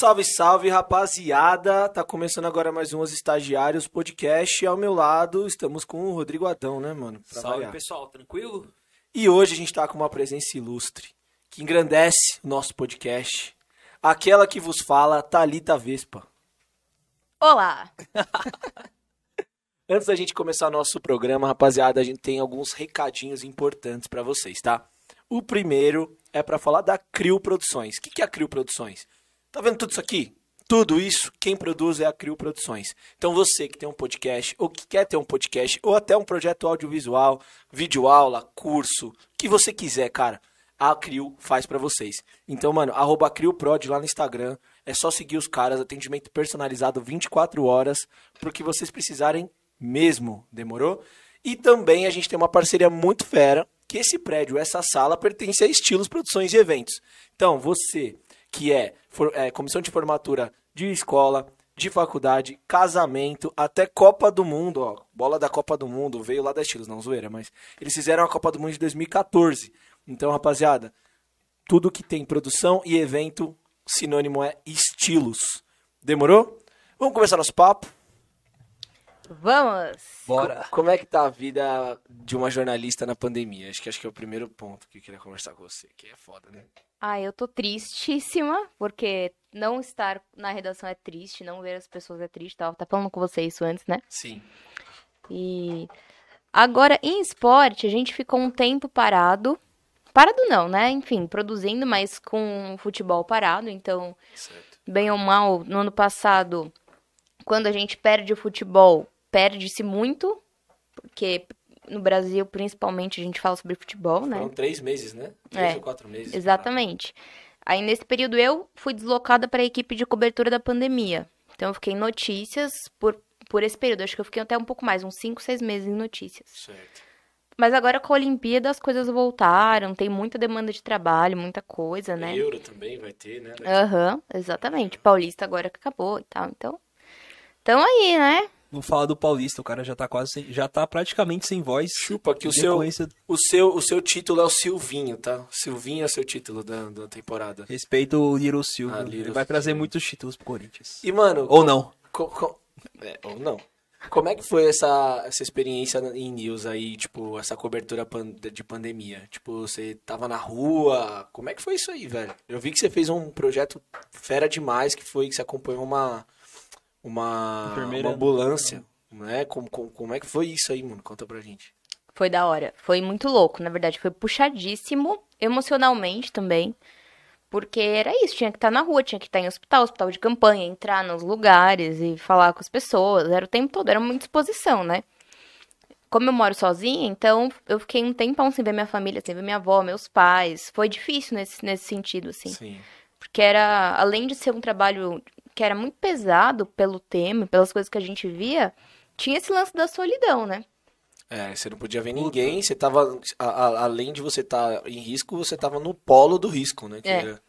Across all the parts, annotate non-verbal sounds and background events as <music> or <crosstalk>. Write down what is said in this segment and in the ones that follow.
Salve, salve, rapaziada! Tá começando agora mais um Os Estagiários Podcast. Ao meu lado estamos com o Rodrigo Adão, né, mano? Pra Salve, variar. pessoal, tranquilo? E hoje a gente tá com uma presença ilustre, que engrandece o nosso podcast. Aquela que vos fala, Thalita Vespa. Olá! <laughs> Antes da gente começar nosso programa, rapaziada, a gente tem alguns recadinhos importantes pra vocês, tá? O primeiro é pra falar da Crio Produções. O que que é a Crio Produções? Tá vendo tudo isso aqui? Tudo isso, quem produz é a Crio Produções. Então você que tem um podcast, ou que quer ter um podcast, ou até um projeto audiovisual, videoaula, curso, o que você quiser, cara, a Crio faz pra vocês. Então, mano, arroba CrioProd lá no Instagram, é só seguir os caras, atendimento personalizado 24 horas, pro que vocês precisarem mesmo, demorou? E também a gente tem uma parceria muito fera, que esse prédio, essa sala, pertence a Estilos Produções e Eventos. Então, você que é, for- é, comissão de formatura de escola, de faculdade, casamento, até Copa do Mundo, ó, bola da Copa do Mundo, veio lá da Estilos, não zoeira, mas eles fizeram a Copa do Mundo de 2014. Então, rapaziada, tudo que tem produção e evento, sinônimo é estilos. Demorou? Vamos começar nosso papo? Vamos! Bora! Como é que tá a vida de uma jornalista na pandemia? Acho que acho que é o primeiro ponto que eu queria conversar com você, que é foda, né? Ah, eu tô tristíssima, porque não estar na redação é triste, não ver as pessoas é triste, tava tá falando com você isso antes, né? Sim. E agora, em esporte, a gente ficou um tempo parado. Parado não, né? Enfim, produzindo, mas com futebol parado. Então, Certo. bem ou mal, no ano passado, quando a gente perde o futebol, perde-se muito, porque no Brasil, principalmente, a gente fala sobre futebol, né? Foram três meses, né? Três É, ou quatro meses. Exatamente. Aí nesse período eu fui deslocada para a equipe de cobertura da pandemia. Então eu fiquei em notícias por, por esse período. Acho que eu fiquei até um pouco mais, uns 5, 6 meses em notícias. Certo. Mas agora com a Olimpíada as coisas voltaram, tem muita demanda de trabalho, muita coisa, né? Euro também vai ter, né? Aham, exatamente. Paulista agora que acabou e tal. Então, tamo aí, né? Não fala do Paulista, o cara já tá quase sem, já tá praticamente sem voz. Chupa que o seu, o seu o seu título é o Silvinho, tá? Silvinho é o seu título da, da temporada. Respeito o Little Silva. Ah, Ele vai trazer muitos títulos pro Corinthians. E mano, Ou não. co- co- é, ou não. Como é que foi essa, essa experiência em news aí, tipo, essa cobertura pan- de pandemia? Tipo, você tava na rua, como é que foi isso aí, velho? Eu vi que você fez um projeto fera demais, que foi que você acompanhou uma uma, Enfermeira. uma ambulância, né? Como, como, como é que foi isso aí, mano? Conta pra gente. Foi da hora. Foi muito louco, na verdade. Foi puxadíssimo, emocionalmente também. Porque era isso, tinha que estar na rua, tinha que estar em hospital, hospital de campanha, entrar nos lugares e falar com as pessoas. Era o tempo todo, era muita exposição, né? Como eu moro sozinha, então eu fiquei um tempão sem ver minha família, sem ver minha avó, meus pais. Foi difícil nesse, nesse sentido, assim. Sim. Porque era, além de ser um trabalho que era muito pesado pelo tema, pelas coisas que a gente via, tinha esse lance da solidão, né? É, você não podia ver ninguém, você tava, a- a- além de você estar em risco, você tava no polo do risco, né? Que É. era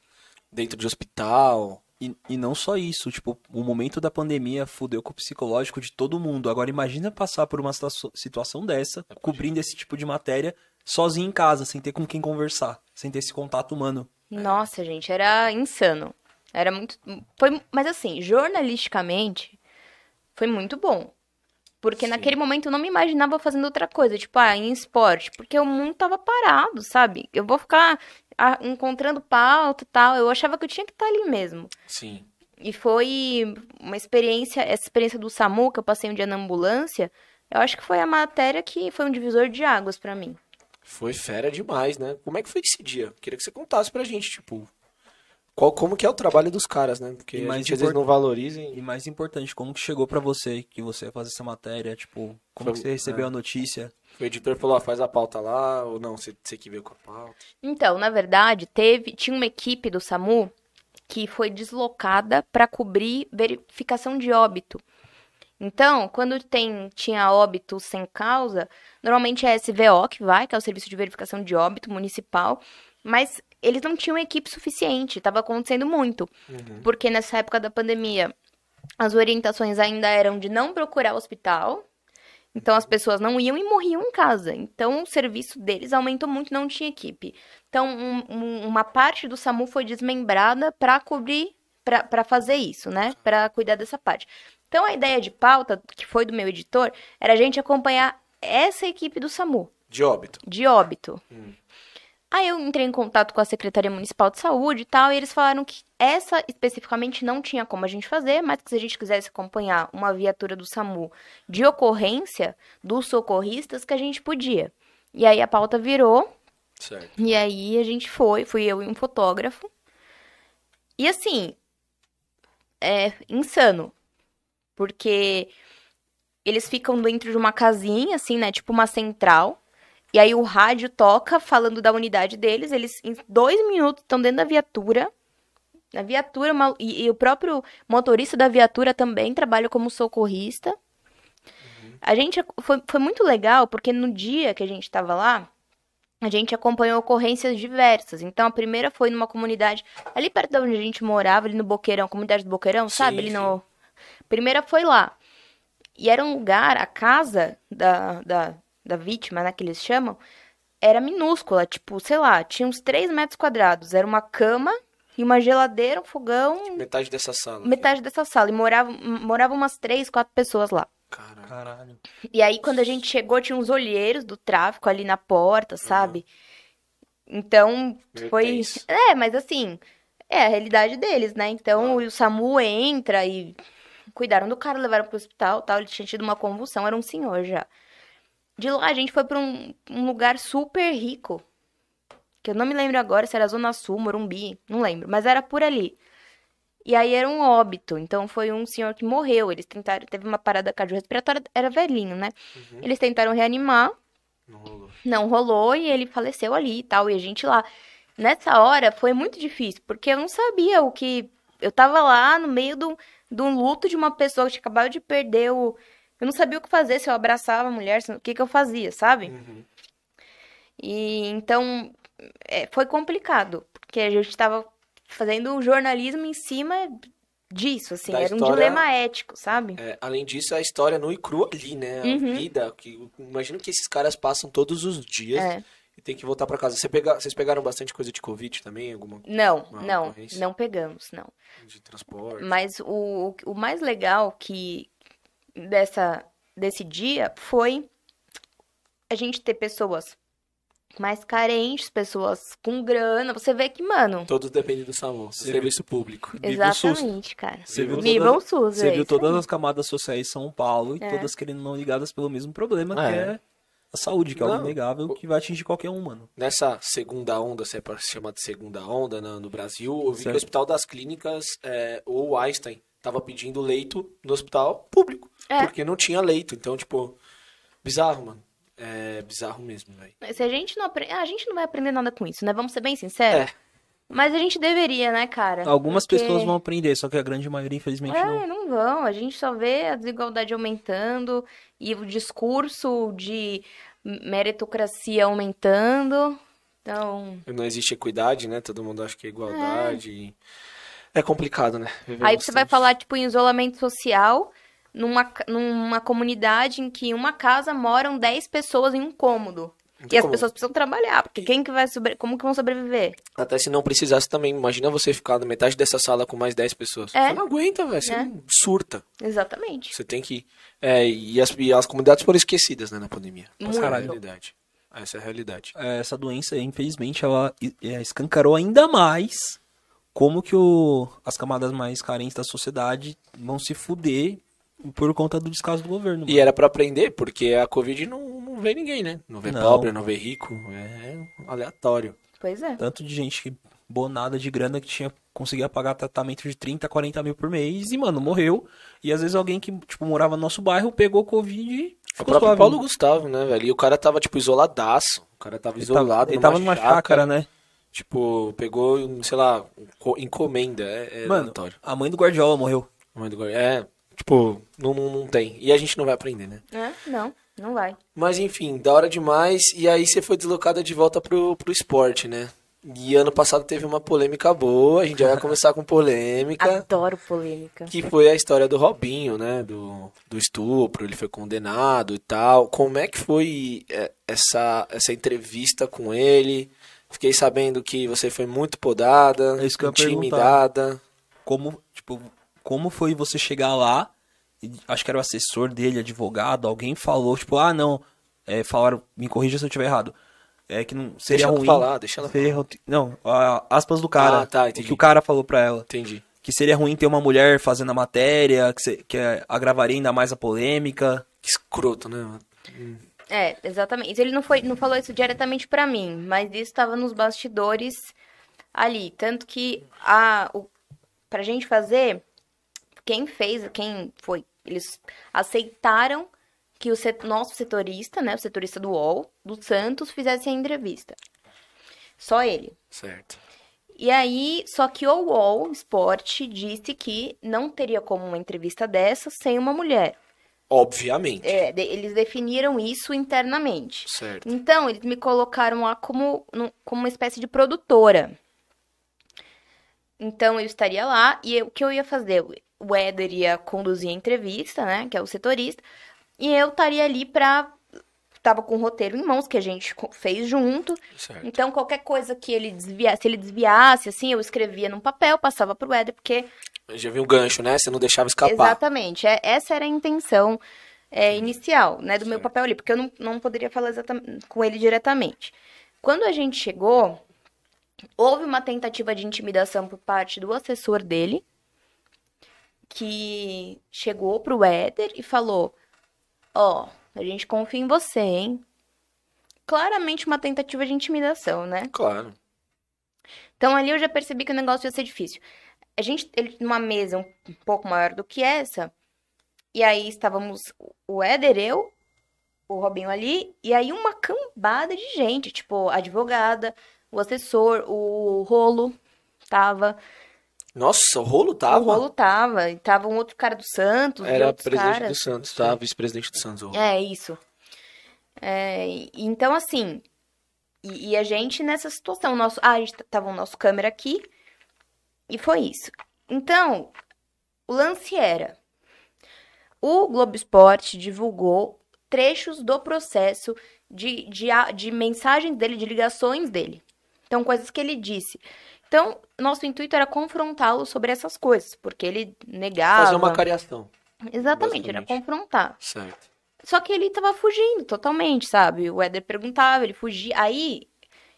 dentro de hospital. E, e não só isso, tipo, o momento da pandemia fudeu com o psicológico de todo mundo. Agora imagina passar por uma situa- situação dessa, cobrindo esse tipo de matéria, sozinho em casa, sem ter com quem conversar, sem ter esse contato humano. Nossa, gente, era insano. Era muito. Foi, mas assim, jornalisticamente, foi muito bom. Porque Sim. naquele momento eu não me imaginava fazendo outra coisa, tipo, ah, em esporte. Porque o mundo tava parado, sabe? Eu vou ficar ah, encontrando pauta e tal. Eu achava que eu tinha que estar ali mesmo. Sim. E foi uma experiência, essa experiência do SAMU, que eu passei um dia na ambulância, eu acho que foi a matéria que foi um divisor de águas pra mim. Foi fera demais, né? Como é que foi esse dia? Queria que você contasse pra gente, tipo, qual, como que é o trabalho dos caras, né? Porque E a mais gente às vezes import- não valoriza. e- mais importante, como que chegou pra você que você ia fazer essa matéria? Tipo, como Foi- que você recebeu é. a notícia? O editor falou, ó, faz a pauta lá, ou não, você, você que veio com a pauta. Então, na verdade, teve, tinha uma equipe do SAMU que foi deslocada para cobrir verificação de óbito. Então, quando tem, tinha óbito sem causa, normalmente é a SVO que vai, que é o Serviço de Verificação de Óbito Municipal, mas eles não tinham equipe suficiente, estava acontecendo muito. Uhum. Porque nessa época da pandemia, as orientações ainda eram de não procurar hospital, então as pessoas não iam e morriam em casa. Então o serviço deles aumentou muito, não tinha equipe. Então um- um- uma parte do SAMU foi desmembrada para cobrir pra fazer isso, né? Pra cuidar dessa parte. Então, a ideia de pauta, que foi do meu editor, era a gente acompanhar essa equipe do SAMU De óbito. de óbito. Hum. Aí eu entrei em contato com a Secretaria Municipal de Saúde e tal, e eles falaram que essa especificamente não tinha como a gente fazer, mas que se a gente quisesse acompanhar uma viatura do SAMU de ocorrência dos socorristas, que a gente podia. E aí a pauta virou, Certo. e aí a gente foi, fui eu e um fotógrafo. E assim, é insano. Porque eles ficam dentro de uma casinha, assim, né? Tipo uma central. E aí o rádio toca falando da unidade deles. Eles, em dois minutos, estão dentro da viatura. Na viatura, uma- e, e o próprio motorista da viatura também trabalha como socorrista. A gente foi, foi muito legal, porque no dia que a gente estava lá, a gente acompanhou ocorrências diversas. Então, a primeira foi numa comunidade ali perto de onde a gente morava, ali no Boqueirão, comunidade do Boqueirão, sabe? Sim, Ali no. A primeira foi lá. E era um lugar, a casa da, da, da vítima, né, que eles chamam, era minúscula. Tipo, sei lá, tinha uns 3 metros quadrados. Era uma cama e uma geladeira, um fogão, Metade dessa sala. metade dessa sala. E moravam morava umas 3, 4 pessoas lá. Caralho. Caralho. E aí, quando a gente chegou, tinha uns olheiros do tráfico ali na porta, sabe? Então, Meio foi. tenso. É, mas assim, é a realidade deles, né? Então, o SAMU entra e cuidaram do cara, levaram pro hospital tal. Ele tinha tido uma convulsão, era um senhor já. De lá, a gente foi pra um, um lugar super rico. Que eu não me lembro agora se era Zona Sul, Morumbi, não lembro, mas era por ali. E aí era um óbito, então foi um senhor que morreu. Eles tentaram, teve uma parada cardiorrespiratória, era velhinho, né? Eles tentaram reanimar, Não rolou. não rolou e ele faleceu ali e tal. E a gente lá. Nessa hora foi muito difícil, porque eu não sabia o que. Eu tava lá no meio do, do luto de uma pessoa que tinha acabado de perder o. Eu não sabia o que fazer, se eu abraçava a mulher, se- o que que eu fazia, sabe? Uhum. E então é, foi complicado, porque a gente tava fazendo um jornalismo em cima disso, assim, Da era um história- dilema ético, sabe? É, além disso, a história nua e crua ali, né? A Uhum. vida. Que, imagino que esses caras passam todos os dias É. e tem que voltar pra casa. Você pega, vocês pegaram bastante coisa de Covid também? Alguma Não, não, ocorrência? não pegamos, não. de transporte? Mas o, o mais legal que dessa desse dia foi a gente ter pessoas mais carentes, pessoas com grana. Você vê que, mano, Todos dependem do SAMU, serviço público. Viva o SUS. exatamente, cara. Você viu Viva todas- o SUS, Você é viu todas aí. as camadas sociais de São Paulo e É. todas querendo não ligadas pelo mesmo problema, É. que é a saúde, que é Não. algo inegável, que vai atingir qualquer um, mano. Nessa segunda onda, se é para se chamar de segunda onda no, no Brasil, eu vi que o Hospital das Clínicas, é, ou o Einstein, tava pedindo leito no hospital público. É. Porque não tinha leito. Então, tipo, bizarro, mano. É bizarro mesmo, velho. Se a gente não aprende, a gente não vai aprender nada com isso, né? Vamos ser bem sinceros. É. Mas a gente deveria, né, cara? Algumas Porque- pessoas vão aprender, só que a grande maioria, infelizmente, É, não. não vão. A gente só vê a desigualdade aumentando e o discurso de meritocracia aumentando. Então, Não existe equidade, né? Todo mundo acha que é igualdade. É, complicado, né? Viver aí nos você vai falar, tipo, em isolamento social numa, numa comunidade em que uma casa moram 10 pessoas em um cômodo. Não E tem as pessoas precisam trabalhar, porque quem que vai sobre... como que vão sobreviver? Até se não precisasse também. Imagina você ficar na metade dessa sala com mais 10 pessoas. É. Você não aguenta, velho. Você É. surta. Exatamente. Você tem que. É, e, as, e as comunidades foram esquecidas, né, na pandemia. Essa é a realidade. Essa é a realidade. É, Essa doença, infelizmente, ela é, escancarou ainda mais como que o, as camadas mais carentes da sociedade vão se fuder por conta do descaso do governo. E era pra aprender, porque a Covid não, não vê ninguém, né? Não vê Não. pobre, não vê rico. É aleatório. Pois é. Tanto de gente que bonada de grana que tinha conseguia pagar tratamento de 30, 40 mil por mês e, mano, morreu. E às vezes alguém que, tipo, morava no nosso bairro pegou Covid e O próprio suave. Paulo Gustavo, né, velho? E o cara tava, tipo, isoladaço. O cara tava Ele tava, isolado. ele tava numa chácara, né? Tipo, pegou, sei lá, co- encomenda. É, é Mano, aleatório. a mãe do Guardiola morreu. Mãe do Gor- É, tipo, não, não, não tem. E a gente não vai aprender, né? É, não, não vai. Mas enfim, da hora demais. E aí você foi deslocada de volta pro, pro esporte, né? E ano passado teve uma polêmica boa. A gente já vai <laughs> começar com polêmica. Adoro polêmica. Que foi a história do Robinho, né? Do, do estupro, ele foi condenado e tal. Como é que foi é, essa, essa entrevista com ele? Fiquei sabendo que você foi muito podada, É isso que eu ia intimidada. como, tipo, como foi você chegar lá, acho que era o assessor dele, advogado, alguém falou, tipo, ah, não, é, falaram, me corrija se eu estiver errado. É que não seria Deixa ela ruim. falar, deixa ela seria ru- Não, a- aspas do cara. Ah, tá, o entendi. que o cara falou pra ela. Entendi. Que seria ruim ter uma mulher fazendo a matéria, que, se- que agravaria ainda mais a polêmica. Que escroto, né? É, exatamente. Ele não, foi, não falou isso diretamente pra mim, mas isso estava nos bastidores ali. Tanto que a, o, pra gente fazer, quem fez, quem foi, eles aceitaram que o set- nosso setorista, né, o setorista do UOL, do Santos, fizesse a entrevista. Só ele. Certo. E aí, só que o UOL Esporte disse que não teria como uma entrevista dessa sem uma mulher. Obviamente. É, de- eles definiram isso internamente. Certo. Então, eles me colocaram lá como, no- como uma espécie de produtora. Então, eu estaria lá e eu- o que eu ia fazer? O Éder ia conduzir a entrevista, né? Que é o setorista. E eu estaria ali pra... Tava com o roteiro em mãos, que a gente fez junto. Certo. Então, qualquer coisa que ele desviasse, se ele desviasse, assim, eu escrevia num papel, passava pro Éder, porque Já vi um gancho, né? Você não deixava escapar. Exatamente. É, essa era a intenção é, inicial, né, do meu Certo. papel ali, porque eu não, não poderia falar exatamente com ele diretamente. Quando a gente chegou, houve uma tentativa de intimidação por parte do assessor dele, que chegou pro Éder e falou: Ó, a gente confia em você, hein? Claramente uma tentativa de intimidação, né? Claro. Então ali eu já percebi que o negócio ia ser difícil. A gente, ele numa mesa um, um pouco maior do que essa, e aí estávamos o Éder, eu, o Robinho ali, e aí uma cambada de gente, tipo, a advogada, o assessor, o Rolo tava, Nossa, o rolo tava? o Rolo tava, e tava um outro cara do Santos, Era presidente caras. do Santos, tá? Vice-presidente do Santos. Rolo. É, isso. É, então, assim, e, e a gente nessa situação, nosso, ah, a gente tava o nosso câmera aqui, e foi isso. Então, o lance era, o Globo Esporte divulgou trechos do processo de, de, de mensagens dele, de ligações dele. Então, coisas que ele disse. Então, nosso intuito era confrontá-lo sobre essas coisas, porque ele negava. Fazer uma cariação. Exatamente, era confrontar. Certo. Só que ele tava fugindo totalmente, sabe? O Éder perguntava, ele fugia. Aí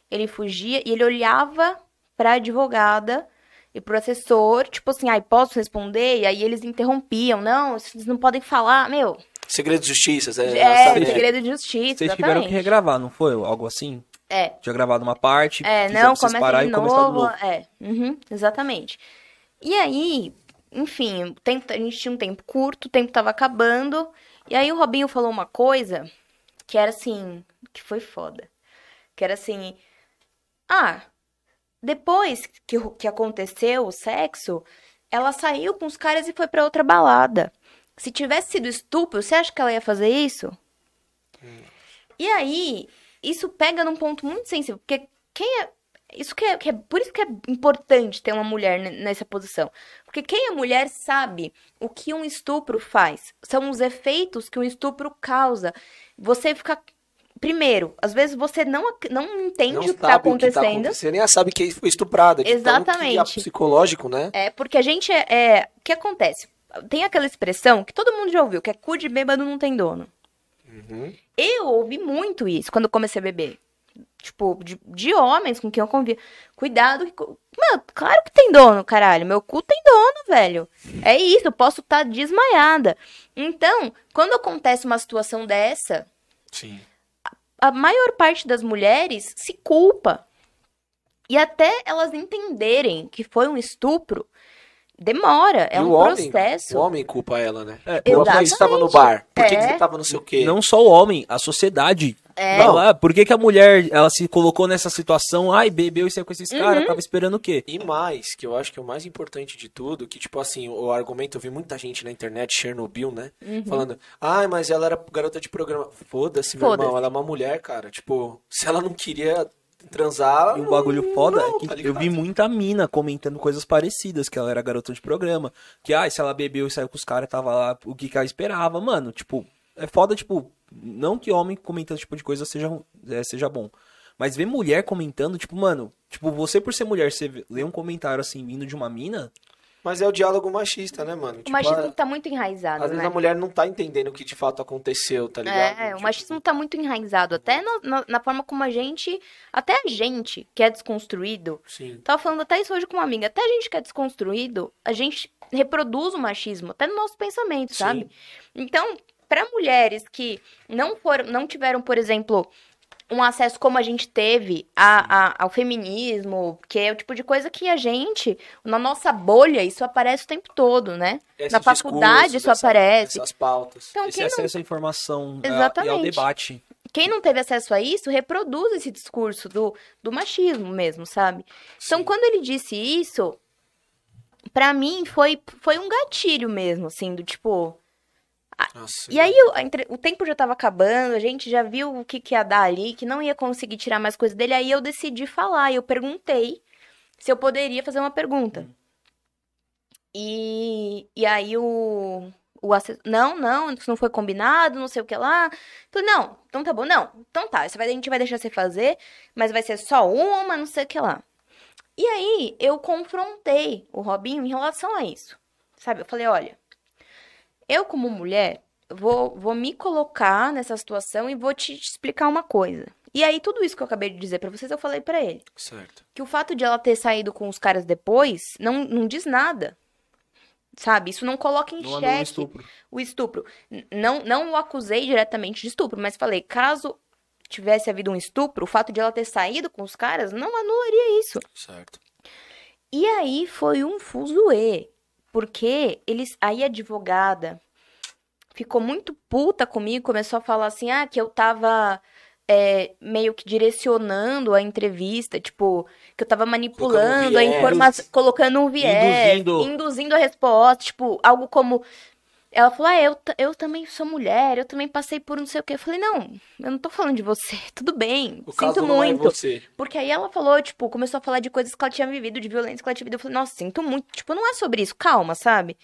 ele fugia e ele olhava pra advogada e pro assessor, tipo assim, ai, posso responder? E aí eles interrompiam. Não, vocês não podem falar. Meu, Segredo de justiça, é, é, sabe? segredo de justiça, Vocês tiveram que exatamente. regravar, não foi? Algo assim? É, Tinha gravado uma parte, é, não, começa parar de e começar novo. novo. É, uhum, exatamente. E aí, enfim, o tempo- a gente tinha um tempo curto, o tempo tava acabando. E aí o Robinho falou uma coisa que era assim, que foi foda. Que era assim, ah, depois que, o- que aconteceu o sexo, ela saiu com os caras e foi pra outra balada. Se tivesse sido estupro, você acha que ela ia fazer isso? E aí, isso pega num ponto muito sensível, porque quem é. Isso que é, que é- por isso que é importante ter uma mulher ne- nessa posição. Porque quem é mulher sabe o que um estupro faz. São os efeitos que um estupro causa. Você fica. Primeiro, às vezes você não, não entende Não o que tá que tá acontecendo. acontecendo, nem sabe que foi estuprada. que Exatamente. é psicológico, né? É, porque a gente é, é. O que acontece? Tem aquela expressão que todo mundo já ouviu, que é cu de bêbado não tem dono. Uhum. Eu ouvi muito isso quando eu comecei a beber. Tipo, de, de homens com quem eu convia. Cuidado. que Mano, claro que tem dono, caralho. Meu cu tem dono, velho. É isso, eu posso estar desmaiada. Então, quando acontece uma situação dessa, Sim. a maior parte das mulheres se culpa. E até elas entenderem que foi um estupro, demora. É E um o homem, processo. O homem culpa ela, né? É, Por que você estava no bar? Por que, que É. você estava não sei o quê? Não só o homem, a sociedade. É. Não, ah, por que, que a mulher ela se colocou nessa situação? Ai, bebeu e saiu com esses Uhum. caras, tava esperando o quê? E mais, que eu acho que é o mais importante de tudo, que, tipo assim, o argumento, eu vi muita gente na internet, Chernobyl, né? Uhum. Falando, ai, mas ela era garota de programa. Foda-se, meu Foda-se. irmão, ela é uma mulher, cara. Tipo, se ela não queria transar. E um bagulho foda não, é que tá eu vi muita mina comentando coisas parecidas, que ela era garota de programa. Que, ai, se ela bebeu e saiu com os caras, tava lá, o que, que ela esperava. Mano, tipo, é foda, tipo, não que homem comentando esse tipo de coisa seja, é, seja bom. Mas ver mulher comentando, tipo, mano, tipo, você por ser mulher, você lê um comentário assim vindo de uma mina, Mas é o diálogo machista, né, mano? O Tipo, machismo a- tá muito enraizado, Às vezes né? a mulher não tá entendendo o que de fato aconteceu, tá ligado? É, Tipo, o machismo tá muito enraizado, até na, na- na forma como a gente, até a gente que é desconstruído, Sim. tava falando até isso hoje com uma amiga, até a gente que é desconstruído, a gente reproduz o machismo, até no nosso pensamento, Sim. sabe? Então, para mulheres que não foram, não tiveram, por exemplo, um acesso como a gente teve a, a- ao feminismo, que é o tipo de coisa que a gente, na nossa bolha, isso aparece o tempo todo, né? Esses na faculdade discursos, isso essa- aparece. Essas pautas. Então, Esse quem não acesso à informação é, e ao Exatamente. debate. quem não teve acesso a isso reproduz esse discurso do, do machismo mesmo, sabe? Então, Sim. quando ele disse isso, pra mim foi, foi um gatilho mesmo, assim, do tipo. Nossa, E aí o, entre- o tempo já tava acabando, a gente já viu o que, que ia dar ali, que não ia conseguir tirar mais coisa dele, aí eu decidi falar, e eu perguntei se eu poderia fazer uma pergunta. E, e aí o, o assessor, não, não, isso não foi combinado, não sei o que lá. Falei, não, então tá bom, não, então tá, você vai, a gente vai deixar você fazer, mas vai ser só uma, não sei o que lá. E aí eu confrontei o Robinho em relação a isso, sabe? Eu falei, olha, eu como mulher, vou, vou me colocar nessa situação e vou te explicar uma coisa. E aí tudo isso que eu acabei de dizer pra vocês, eu falei pra ele Certo. que o fato de ela ter saído com os caras depois não, não diz nada. Sabe? Isso não coloca em Não xeque estupro. o estupro. Não, não o acusei diretamente de estupro, mas falei, caso tivesse havido um estupro, o fato de ela ter saído com os caras não anularia isso. Certo. E aí foi um fuzuê, porque eles, aí a advogada ficou muito puta comigo, começou a falar assim, ah, que eu tava é, meio que direcionando a entrevista, tipo, que eu tava manipulando a viés. informação, colocando um viés, Induzindo. induzindo a resposta, tipo, algo como ela falou, ah, eu, eu também sou mulher, eu também passei por não sei o quê. Eu falei, não, eu não tô falando de você, <laughs> tudo bem, O sinto é muito. você. Porque aí ela falou, tipo, começou a falar de coisas que ela tinha vivido, de violência que ela tinha vivido. Eu falei, nossa, sinto muito. Tipo, não é sobre isso, calma, sabe?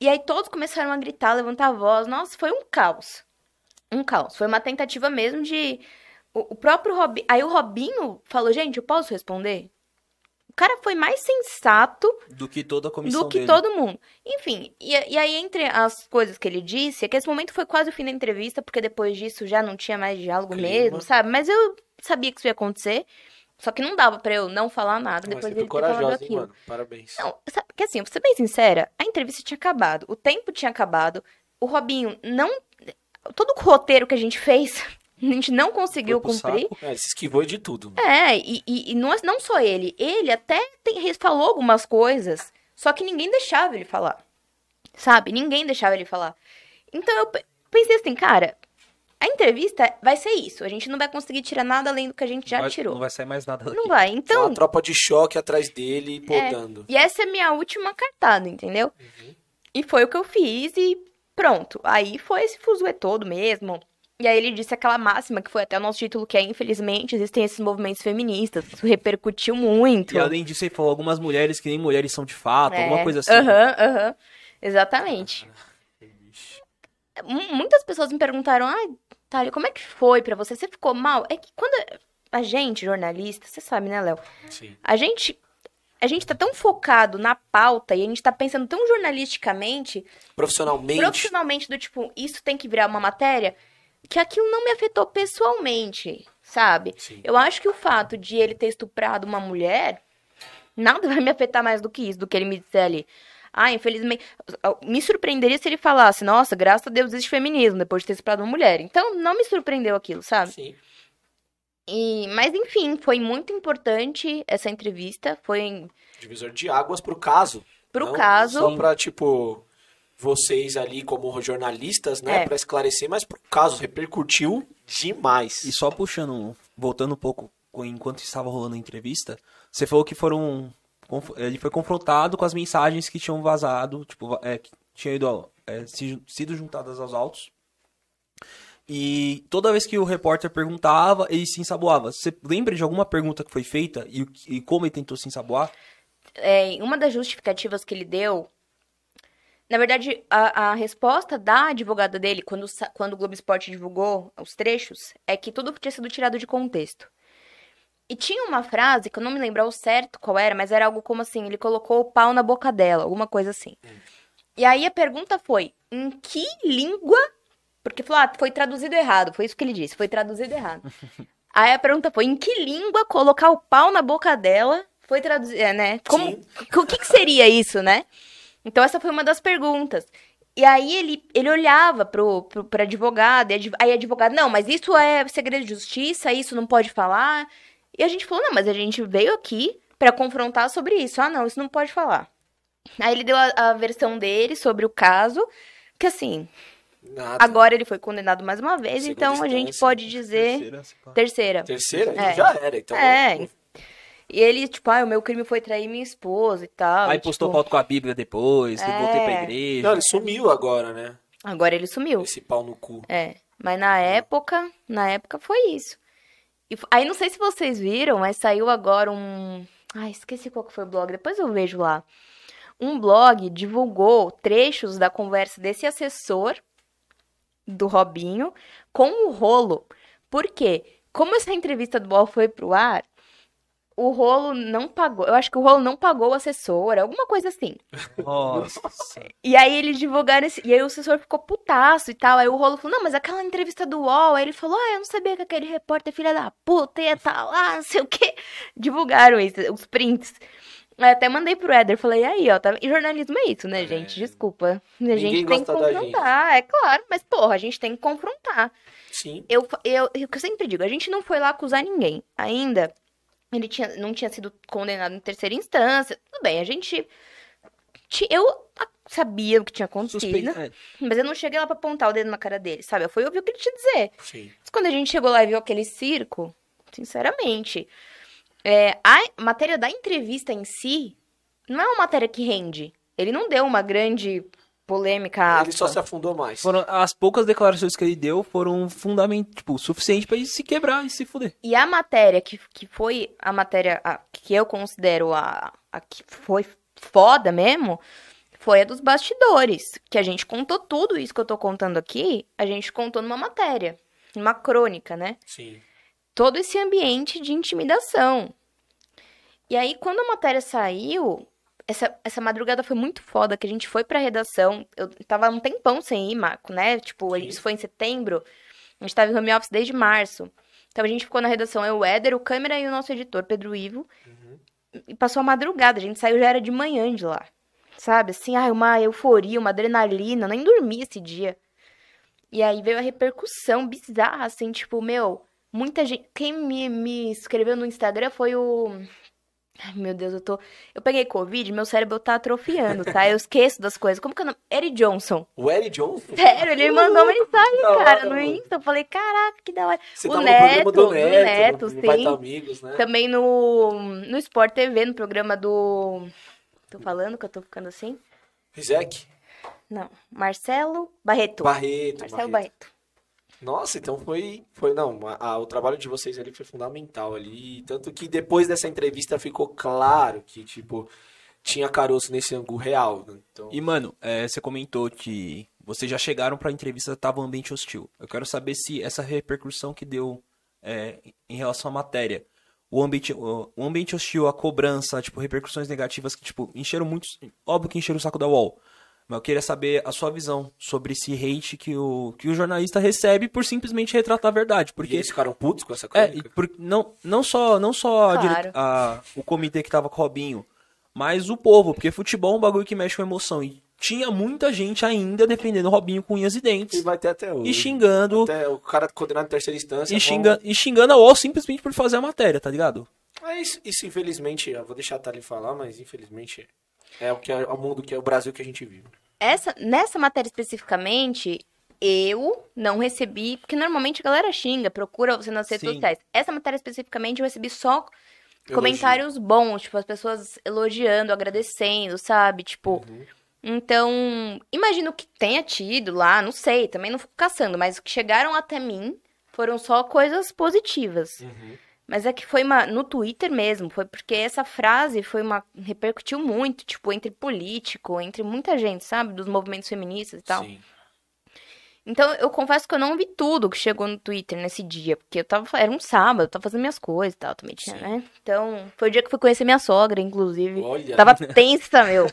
E aí todos começaram a gritar, levantar a voz. Nossa, foi um caos. Um caos. Foi uma tentativa mesmo de. O, o próprio Robinho. Aí o Robinho falou, gente, eu posso responder? O cara foi mais sensato Do que toda a comissão do que dele. todo mundo. Enfim, e, e aí entre as coisas que ele disse, é que esse momento foi quase o fim da entrevista, porque depois disso já não tinha mais diálogo Clima. mesmo, sabe? Mas eu sabia que isso ia acontecer, só que não dava pra eu não falar nada Mas depois foi ter falado hein, aquilo. mano? Parabéns. Não, sabe, porque assim, vou ser bem sincera, a entrevista tinha acabado, o tempo tinha acabado, o Robinho não... Todo o roteiro que a gente fez, a gente não conseguiu cumprir. saco. É, ele se esquivou de tudo. É, e, e, e não, não só ele, ele até tem, falou algumas coisas, só que ninguém deixava ele falar. Sabe? Ninguém deixava ele falar. Então eu pe- pensei assim, cara, a entrevista vai ser isso. A gente não vai conseguir tirar nada além do que a gente já Vai- tirou. Não vai sair mais nada daqui. Não vai. Então, uma tropa de choque atrás dele, podando. e essa é minha última cartada, entendeu? Uhum. E foi o que eu fiz e pronto. Aí foi esse fuzuê todo mesmo. E aí ele disse aquela máxima que foi até o nosso título, que é, infelizmente, existem esses movimentos feministas. Isso repercutiu muito. E além disso, ele falou algumas mulheres que nem mulheres são de fato, É, alguma coisa assim. Aham, aham. Exatamente. M- Muitas pessoas me perguntaram, ai, Thalia, como é que foi pra você? Você ficou mal? É que quando a gente, jornalista, você sabe, né, Léo? Sim. A gente. A gente tá tão focado na pauta e a gente tá pensando tão jornalisticamente, Profissionalmente. profissionalmente, do tipo, isso tem que virar uma matéria, que aquilo não me afetou pessoalmente, sabe? Sim. Eu acho que o fato de ele ter estuprado uma mulher, nada <laughs> vai me afetar mais do que isso, do que ele me disser ali. Ah, infelizmente. Me surpreenderia se ele falasse, nossa, graças a Deus existe feminismo depois de ter estuprado uma mulher. Então, não me surpreendeu aquilo, sabe? Sim. E, mas, enfim, foi muito importante essa entrevista. Foi Divisor de águas pro caso. pro caso. Só pra, tipo, vocês ali como jornalistas, né? É. Pra esclarecer, mas pro caso repercutiu demais. E só puxando, voltando um pouco com- enquanto estava rolando a entrevista, você falou que foram. Ele foi confrontado com as mensagens que tinham vazado, tipo, é, que tinham ido, é, si- sido juntadas aos autos. E toda vez que o repórter perguntava, ele se ensaboava. Você lembra de alguma pergunta que foi feita e, e como ele tentou se ensaboar? é, uma das justificativas que ele deu. Na verdade, a, a resposta da advogada dele, quando, quando o Globo Esporte divulgou os trechos, é que tudo tinha sido tirado de contexto. E tinha uma frase que eu não me lembro ao certo qual era, mas era algo como assim: ele colocou o pau na boca dela, alguma coisa assim. E aí a pergunta foi: em que língua? Porque falou, ah, foi traduzido errado. Foi isso que ele disse, foi traduzido errado. <laughs> aí a pergunta foi: em que língua colocar o pau na boca dela foi traduzido, é, né? Como, o que, que seria isso, né? Então essa foi uma das perguntas. E aí ele, ele olhava pro, pro, pro advogado, e aí advogado, não, mas isso é segredo de justiça, isso não pode falar. E a gente falou, não, mas a gente veio aqui pra confrontar sobre isso. Ah, não, isso não pode falar. Aí ele deu a, a versão dele sobre o caso, que assim, Nada. agora ele foi condenado mais uma vez, Segunda então a gente pode dizer Terceira, terceira. Terceira? É. Já era, então. É. E ele, tipo, ah, o meu crime foi trair minha esposa e tal. Aí e, postou tipo, foto com a Bíblia depois, que É. voltei pra igreja. Não, ele sumiu agora, né? Agora ele sumiu. Esse pau no cu. É, mas na época, na época foi isso. E f- aí não sei se vocês viram, mas saiu agora um, ai, esqueci qual que foi o blog, depois eu vejo lá. Um blog divulgou trechos da conversa desse assessor do Robinho com o Rolo. Por quê? Como essa entrevista do UOL foi pro ar, o Rolo não pagou, eu acho que o Rolo não pagou o assessor, alguma coisa assim. Nossa. E aí eles divulgaram esse. E aí o assessor ficou putaço e tal. Aí o Rolo falou: Não, mas aquela entrevista do UOL. Aí ele falou: Ah, eu não sabia que aquele repórter filha da puta ia tá lá, não sei o quê. Divulgaram isso, os prints. Aí até mandei pro Éder, falei, aí, ó, tá... e jornalismo é isso, né, gente? Desculpa. A gente tem que confrontar, é claro, mas, porra, a gente tem que confrontar. Sim. Eu, eu, que eu sempre digo, a gente não foi lá acusar ninguém. Ainda, ele tinha, não tinha sido condenado em terceira instância. Tudo bem, a gente. Eu sabia o que tinha acontecido, Suspeita. é. mas eu não cheguei lá pra apontar o dedo na cara dele, sabe? Eu fui ouvir o que ele tinha dizer. Sim. Mas quando a gente chegou lá e viu aquele circo, sinceramente, é, a matéria da entrevista em si não é uma matéria que rende. Ele não deu uma grande polêmica. Ele só se afundou mais. Foram, as poucas declarações que ele deu foram fundamentais, tipo, suficiente pra ele se quebrar e se fuder. E a matéria que, que foi a matéria a- que eu considero a, a que foi foda mesmo, foi a dos bastidores. Que a gente contou tudo isso que eu tô contando aqui, a gente contou numa matéria, numa crônica, né? Sim. todo esse ambiente de intimidação. E aí, quando a matéria saiu, essa, essa madrugada foi muito foda, que a gente foi pra redação. Eu tava um tempão sem ir, Marco, né? Tipo, Sim. isso foi em setembro. A gente tava em home office desde março. Então a gente ficou na redação, eu, o Éder, o câmera e o nosso editor, Pedro Ivo. E passou a madrugada, a gente saiu já era de manhã de lá. Sabe? Assim, ai, uma euforia, uma adrenalina, eu nem dormi esse dia. E aí veio a repercussão bizarra, assim, tipo, meu, muita gente. Quem me, me escreveu no Instagram foi o. Ai, meu Deus, eu tô. Eu peguei Covid, meu cérebro tá atrofiando, tá? Eu esqueço das coisas. Como que é o nome? Eric Johnson. O Eric Johnson? Sério, ele me mandou mensagem, Da hora, cara, no. Insta. Eu falei, caraca, que da hora. Você o tava Neto, no Neto, Neto, no, no Vai sim. Tá Amigos, né? Também no, no Sport TV, no programa do. Tô falando que eu tô ficando assim? Rizek? Não. Marcelo Barreto. Barreto. Marcelo Barreto. Barreto. Nossa, então foi, foi não, a- a- o trabalho de vocês ali foi fundamental ali, tanto que depois dessa entrevista ficou claro que, tipo, tinha caroço nesse ângulo real, né? então, E, mano, é, você comentou que vocês já chegaram pra entrevista, tava um ambiente hostil. Eu quero saber se essa repercussão que deu é, em relação à matéria, o ambiente, o ambiente hostil, a cobrança, tipo, repercussões negativas que, tipo, encheram muito. Óbvio que encheram o saco da UOL. Mas eu queria saber a sua visão sobre esse hate que o, que o jornalista recebe por simplesmente retratar a verdade. porque Porque eles ficaram putos com essa é, crônica. e por- não, não só, não só a Claro. dire- a- o comitê que tava com o Robinho, mas o povo, porque futebol é um bagulho que mexe com emoção. E tinha muita gente ainda defendendo o Robinho com unhas e E dentes. vai ter até hoje. E xingando, Até o cara condenado em terceira instância. e, vão- xinga, e xingando a UOL simplesmente por fazer a matéria, tá ligado? É isso, isso, infelizmente, eu vou deixar a Thalie falar, mas infelizmente é o que é o mundo que é o Brasil que a gente vive. Essa, nessa matéria especificamente, eu não recebi, porque normalmente a galera xinga, procura você nas redes Sim. sociais. Essa matéria especificamente eu recebi só Elogio. comentários bons, tipo, as pessoas elogiando, agradecendo, sabe? Tipo, então, imagino que tenha tido lá, não sei, também não fico caçando, mas o que chegaram até mim foram só coisas positivas. Mas é que foi uma, no Twitter mesmo, foi porque essa frase foi uma, repercutiu muito, tipo, entre político, entre muita gente, sabe? Dos movimentos feministas e tal. Sim. Então, eu confesso que eu não vi tudo que chegou no Twitter nesse dia, porque eu tava, era um sábado, eu tava fazendo minhas coisas e tal, também tinha, Sim. né? Então, foi o dia que eu fui conhecer minha sogra, inclusive. Olha, Tava <laughs> tensa, meu.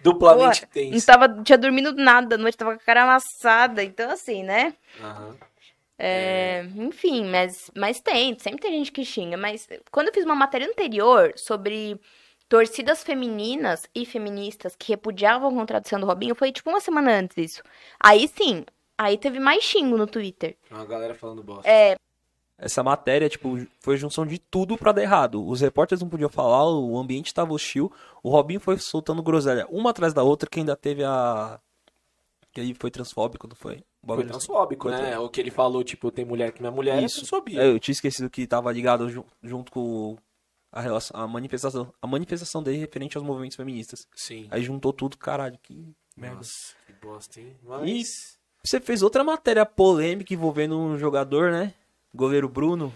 duplamente Não tenso. tava, tinha dormido nada à noite, tava com a cara amassada, então assim, né? Aham. É, enfim, mas, mas tem, sempre tem gente que xinga. Mas quando eu fiz uma matéria anterior sobre torcidas femininas e feministas que repudiavam a contradição do Robinho, foi tipo uma semana antes isso. Aí sim, aí teve mais xingo no Twitter. Uma galera falando bosta. É, Essa matéria, tipo, foi a junção de tudo pra dar errado. Os repórteres não podiam falar, o ambiente tava hostil. O Robinho foi soltando groselha uma atrás da outra, que ainda teve a. Que ele foi transfóbico, não foi? Foi bagulho transfóbico, Foi né? O que ele falou, tipo, tem mulher que não é mulher, Isso. é transfobia. É, eu tinha esquecido que tava ligado ju- junto com a, relação, a manifestação, a manifestação dele referente aos movimentos feministas. Sim. Aí juntou tudo, caralho, que merda. Nossa, que bosta, hein? Mas... Você fez outra matéria polêmica envolvendo um jogador, né? Goleiro Bruno.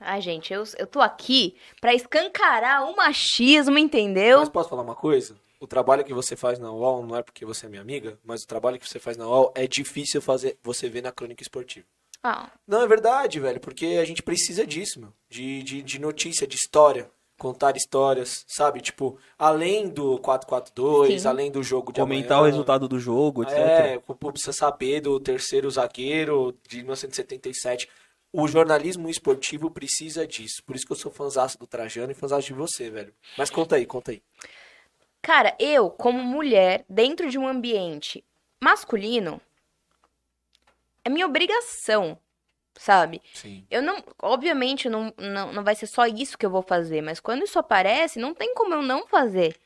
ai gente, eu, eu tô aqui pra escancarar o machismo, entendeu? Mas posso falar uma coisa? O trabalho que você faz na UOL não é porque você é minha amiga, mas o trabalho que você faz na UOL é difícil fazer você ver na crônica esportiva. Ah, Não, é verdade, velho, porque a gente precisa disso, meu. De, de, de notícia, de história. Contar histórias, sabe? Tipo, além do 4-4-2, Sim. além do jogo de Comentar amanhã, o resultado do jogo, etc. É, precisa saber do terceiro zagueiro de 1977. O jornalismo esportivo precisa disso. Por isso que eu sou fãzaço do Trajano e fãzaço de você, velho. Mas conta aí, conta aí. Cara, eu, como mulher, dentro de um ambiente masculino, é minha obrigação, sabe? Sim. Eu não, obviamente, não, não, não vai ser só isso que eu vou fazer, mas quando isso aparece, não tem como eu não fazer.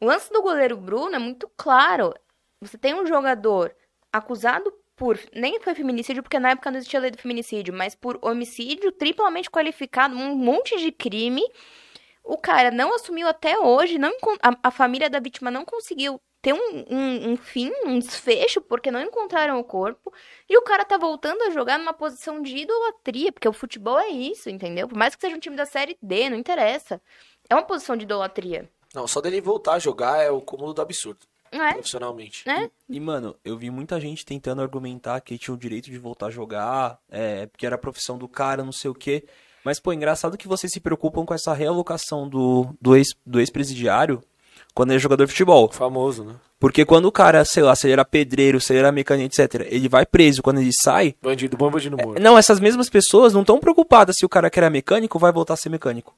O lance do goleiro Bruno é muito claro. Você tem um jogador acusado por. Nem foi feminicídio, porque na época não existia lei do feminicídio, mas por homicídio triplamente qualificado, um monte de crime. O cara não assumiu até hoje, não a, a família da vítima não conseguiu ter um, um, um fim, um desfecho, porque não encontraram o corpo. E o cara tá voltando a jogar numa posição de idolatria, porque o futebol é isso, entendeu? Por mais que seja um time da Série D, não interessa. É uma posição de idolatria. Não, só dele voltar a jogar é o cúmulo do absurdo, Não é? profissionalmente. Né? E, mano, eu vi muita gente tentando argumentar que tinha o direito de voltar a jogar, é, porque era a profissão do cara, não sei o quê. Mas, pô, engraçado que vocês se preocupam com essa realocação do, do ex- do ex-presidiário quando ele é jogador de futebol. Famoso, né? Porque quando o cara, sei lá, se ele era pedreiro, se ele era mecânico, etc., ele vai preso, quando ele sai. Bandido bom, bandido morto. Não, essas mesmas pessoas não estão preocupadas se o cara que era mecânico vai voltar a ser mecânico.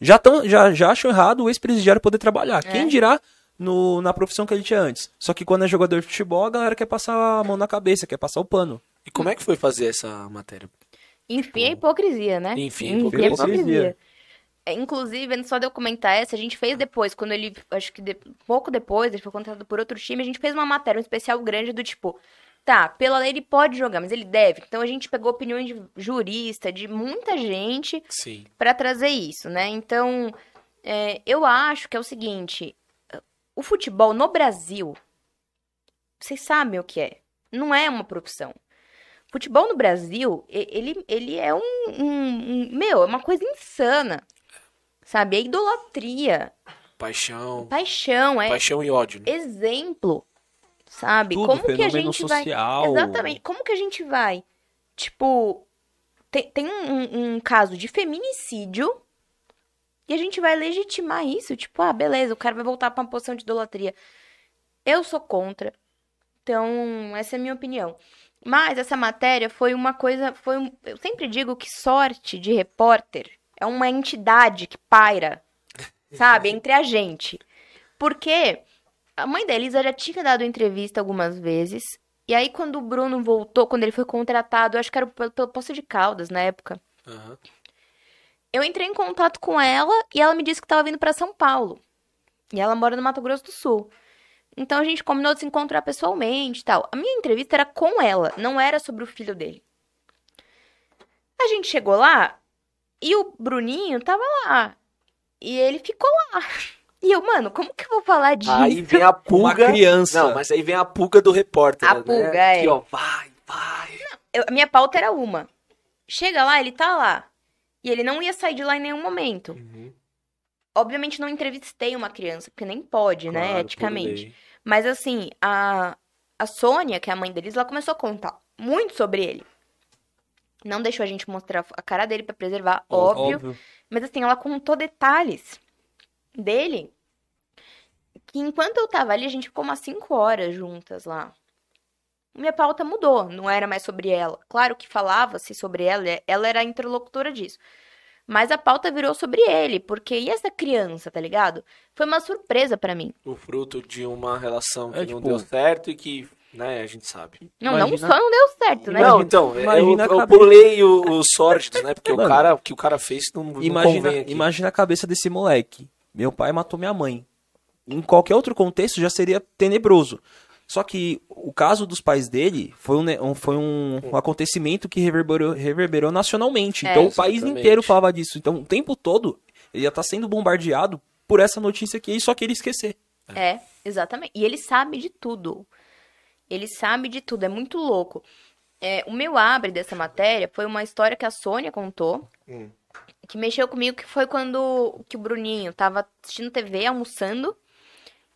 Já, tão, já, já acham errado o ex-presidiário poder trabalhar. É. Quem dirá no, na profissão que ele tinha antes? Só que quando é jogador de futebol, a galera quer passar a mão na cabeça, quer passar o pano. E como é que foi fazer essa matéria? Enfim, é hipocrisia, né? Enfim, é hipocrisia. hipocrisia. É, Inclusive, só de eu comentar essa, a gente fez depois, quando ele, acho que de- pouco depois, ele foi contratado por outro time, a gente fez uma matéria, um especial grande do tipo, tá, pela lei ele pode jogar, mas ele deve. Então a gente pegou opiniões de jurista, de muita gente, Sim. Pra trazer isso, né? Então, é, eu acho que é o seguinte: o futebol no Brasil, vocês sabem o que é? Não é uma profissão. Futebol no Brasil, ele, ele é um, um- um- Meu, é uma coisa insana. Sabe? É idolatria, Paixão. paixão, é Paixão e ódio, né? exemplo. Sabe? Tudo, como que a gente vai. social. Exatamente. Como que a gente vai? Tipo, tem, tem um, um- um caso de feminicídio e a gente vai legitimar isso. Tipo, ah, beleza, o cara vai voltar pra uma posição de idolatria. Eu sou contra. Então, essa é a minha opinião. Mas essa matéria foi uma coisa. Foi um- eu sempre digo que sorte de repórter é uma entidade que paira, <laughs> sabe, entre a gente. Porque a mãe da Elisa já tinha dado entrevista algumas vezes. E aí, quando o Bruno voltou, quando ele foi contratado, eu acho que era pelo, Poço de Caldas na época. Aham. Eu entrei em contato com ela e ela me disse que estava vindo para São Paulo. E ela mora no Mato Grosso do Sul. Então a gente combinou de se encontrar pessoalmente e tal. A minha entrevista era com ela, não era sobre o filho dele. A gente chegou lá e o Bruninho tava lá. E ele ficou lá. <laughs> E eu, mano, como que eu vou falar disso? Aí vem a pulga. Uma criança. Não, mas aí vem a pulga do repórter. A né? pulga, é. Que, ó, vai, vai. Eu- a minha pauta era uma. Chega lá, ele tá lá. E ele não ia sair de lá em nenhum momento. Uhum. Obviamente não entrevistei uma criança, porque nem pode, né, Claro, por eticamente. Mas assim, a, a Sônia, que é a mãe deles, ela começou a contar. muito sobre ele. Não deixou a gente mostrar a cara dele pra preservar, óbvio. Mas assim, ela contou detalhes dele que enquanto eu tava ali, a gente ficou umas 5 horas juntas lá. Minha pauta mudou, não era mais sobre ela. Claro que falava-se sobre ela, ela era a interlocutora disso. Mas a pauta virou sobre ele, porque e essa criança, tá ligado? Foi uma surpresa pra mim. O fruto de uma relação que É, não tipo- deu certo e que, né, a gente sabe. Não, não Imagina- só não deu certo, né? Não, então, imagina eu, a eu pulei o- os sórdidos, né? Porque o Mano, cara, o que o cara fez não, não Imagina, convém aqui. imagina a cabeça desse moleque. Meu pai matou minha mãe. Em qualquer outro contexto já seria tenebroso. Só que o caso dos pais dele foi um, um- foi um, um acontecimento que reverberou, reverberou nacionalmente. É. Então o país Exatamente. inteiro falava disso. Então o tempo todo ele ia estar sendo bombardeado por essa notícia que ele só queria esquecer. É, exatamente. E ele sabe de tudo. Ele sabe de tudo, é muito louco. É, o meu abre dessa matéria foi uma história que a Sônia contou, Hum. que mexeu comigo, que foi quando que o Bruninho tava assistindo TV, almoçando,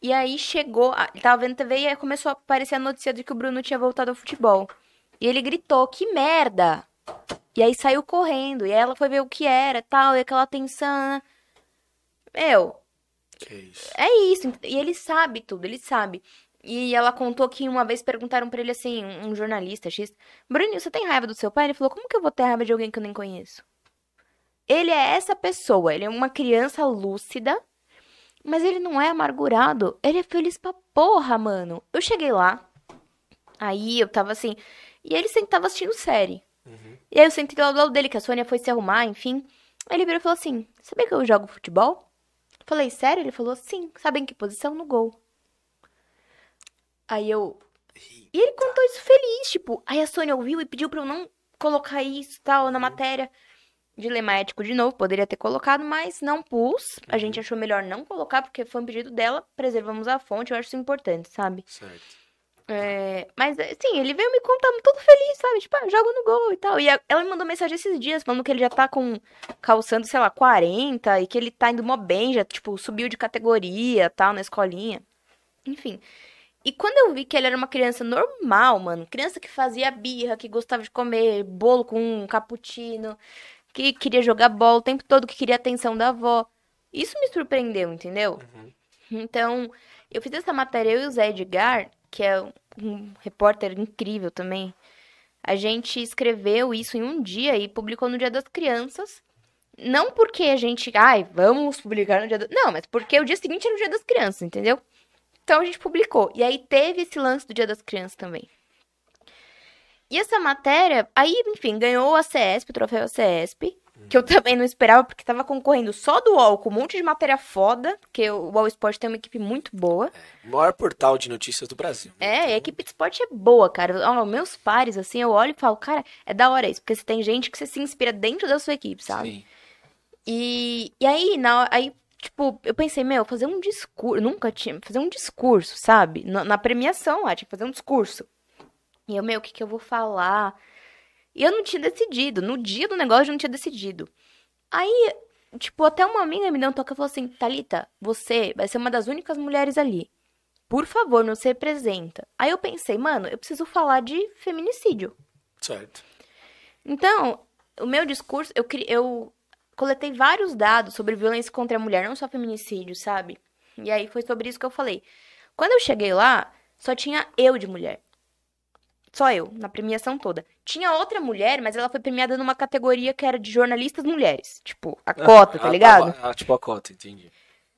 e aí chegou, ele tava vendo TV e começou a aparecer a notícia de que o Bruno tinha voltado ao futebol. E ele gritou, que merda! E aí saiu correndo, e aí ela foi ver o que era, tal, e aquela tensão, né? Meu, Que isso. é isso. E ele sabe tudo, ele sabe. E ela contou que uma vez perguntaram pra ele assim, um jornalista X, Bruninho, você tem raiva do seu pai? Ele falou, como que eu vou ter raiva de alguém que eu nem conheço? Ele é essa pessoa, ele é uma criança lúcida, mas ele não é amargurado. Ele é feliz pra porra, mano. Eu cheguei lá, aí eu tava assim, e ele sempre tava assistindo série. E aí eu sentei lá do lado dele, que a Sônia foi se arrumar, enfim. Aí ele virou e falou assim, sabia que eu jogo futebol? Falei, sério? Ele falou, sim. Sabe em que posição? No gol. Aí eu. E ele contou isso feliz, tipo. Aí a Sônia ouviu e pediu pra eu não colocar isso e tal na matéria. Dilema ético de novo, poderia ter colocado, mas não pus. A gente achou melhor não colocar, porque foi um pedido dela. Preservamos a fonte, eu acho isso importante, sabe? Certo. É, mas, assim, ele veio me contar todo feliz, sabe? Tipo, ah, joga no gol e tal. E a- ela me mandou mensagem esses dias falando que ele já tá com, calçando, sei lá, 40 e que ele tá indo mó bem, já, tipo, subiu de categoria tal, na escolinha. Enfim. E quando eu vi que ele era uma criança normal, mano, criança que fazia birra, que gostava de comer bolo com cappuccino, que queria jogar bola o tempo todo, que queria a atenção da avó. Isso me surpreendeu, entendeu? Então, eu fiz essa matéria, eu e o Zé Edgar, que é um repórter incrível também. A gente escreveu isso em um dia e publicou no Dia das Crianças. Não porque a gente, ai, vamos publicar no Dia das... Não, mas porque o dia seguinte era o Dia das Crianças, entendeu? Então a gente publicou. E aí teve esse lance do Dia das Crianças também. E essa matéria, aí, enfim, ganhou a CESP, o troféu CESP, que eu também não esperava, porque tava concorrendo só do UOL, com um monte de matéria foda, porque o UOL Esporte tem uma equipe muito boa. O maior portal de notícias do Brasil. É, a equipe de esporte é boa, cara. Ó, meus pares, assim, eu olho e falo, cara, é da hora isso, porque você tem gente que você se inspira dentro da sua equipe, sabe? Sim. E, e aí, na, aí, tipo, eu pensei, meu, fazer um discurso, nunca tinha, fazer um discurso, sabe? Na, na premiação lá, tinha que fazer um discurso. E eu, meu, o que que eu vou falar? E eu não tinha decidido, no dia do negócio eu não tinha decidido. Aí, tipo, até uma amiga me deu um toque e falou assim, Thalita, você vai ser uma das únicas mulheres ali. Por favor, não se representa. Aí eu pensei, mano, eu preciso falar de feminicídio. Certo. Então, o meu discurso, eu, eu coletei vários dados sobre violência contra a mulher, não só feminicídio, sabe? E aí foi sobre isso que eu falei. Quando eu cheguei lá, só tinha eu de mulher. Só eu, na premiação toda. Tinha outra mulher, mas ela foi premiada numa categoria que era de jornalistas mulheres. Tipo, a cota, tá Ah, ligado? Ah, tipo a cota, entendi.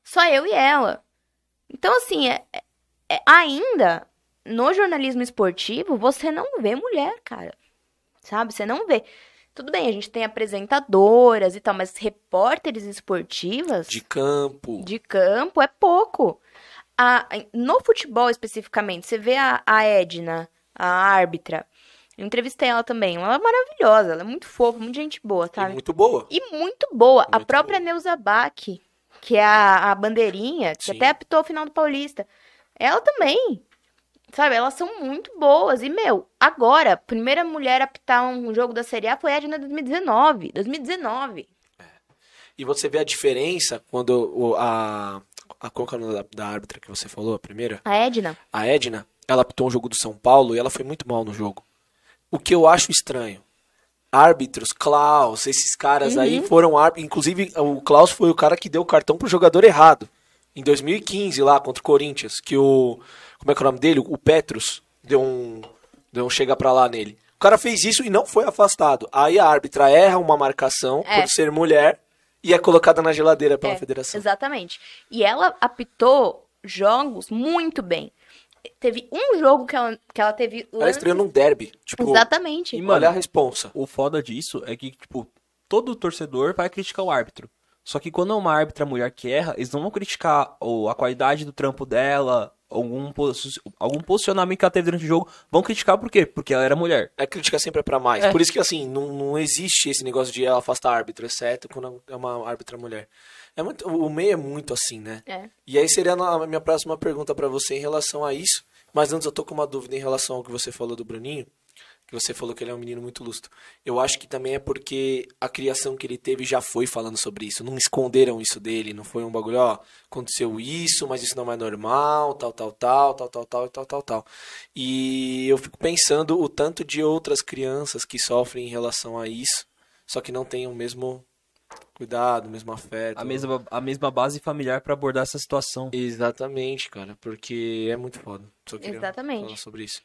Só eu e ela. Então, assim, é, é- é- ainda no jornalismo esportivo, você não vê mulher, cara. Sabe? Você não vê. Tudo bem, a gente tem apresentadoras e tal, mas repórteres esportivas De campo. de campo é pouco. A- no futebol especificamente, você vê a, a Edna, a árbitra. Eu entrevistei ela também. Ela é maravilhosa, ela é muito fofa, muito gente boa, E sabe? muito boa. E muito boa. a Muito própria boa. Neuza Bach, que é a, a bandeirinha, que Sim. até apitou o final do Paulista. Ela também. Sabe, elas são muito boas. E, meu, agora, a primeira mulher a apitar um jogo da Série A foi a Edna 2019. 2019. E você vê a diferença quando o- a. a qual que é o nome da, da árbitra que você falou, a primeira? A Edna. A Edna, ela apitou um jogo do São Paulo e ela foi muito mal no jogo. O que eu acho estranho. Árbitros, Klaus, esses caras Uhum. aí foram árbitros. Inclusive, o Klaus foi o cara que deu o cartão pro jogador errado. Em 2015, lá contra o Corinthians, que o. Como é que é o nome dele? O Petrus deu um. Deu um chega pra lá nele. O cara fez isso e não foi afastado. Aí a árbitra erra uma marcação É. por ser mulher e é colocada na geladeira pela É, federação. Exatamente. E ela apitou jogos muito bem. Teve um jogo que ela, que ela teve. Ela lance- estreou num derby. Tipo, Exatamente. E, olha a responsa. O foda disso é que, tipo, todo torcedor vai criticar o árbitro. Só que quando é uma árbitra mulher que erra, eles não vão criticar ou a qualidade do trampo dela, algum, algum posicionamento que ela teve durante o jogo. Vão criticar por quê? Porque ela era mulher. A crítica sempre é pra mais. É. Por isso que, assim, não, não existe esse negócio de ela afastar árbitro, exceto quando é uma árbitra mulher. É muito, o meio é muito assim, né? É. E aí seria a minha próxima pergunta pra você em relação a isso. Mas antes eu tô com uma dúvida em relação ao que você falou do Bruninho. Que você falou que ele é um menino muito lustro. Eu acho que também é porque a criação que ele teve já foi falando sobre isso. Não esconderam isso dele. Não foi um bagulho, ó, aconteceu isso, mas isso não é normal, tal, tal, tal, tal, tal, tal, tal, tal, tal. E eu fico pensando o tanto de outras crianças que sofrem em relação a isso, só que não têm o mesmo cuidado, mesmo afeto. A mesma, a mesma base familiar pra abordar essa situação. Exatamente, cara, porque é muito foda. Só queria Exatamente. falar sobre isso.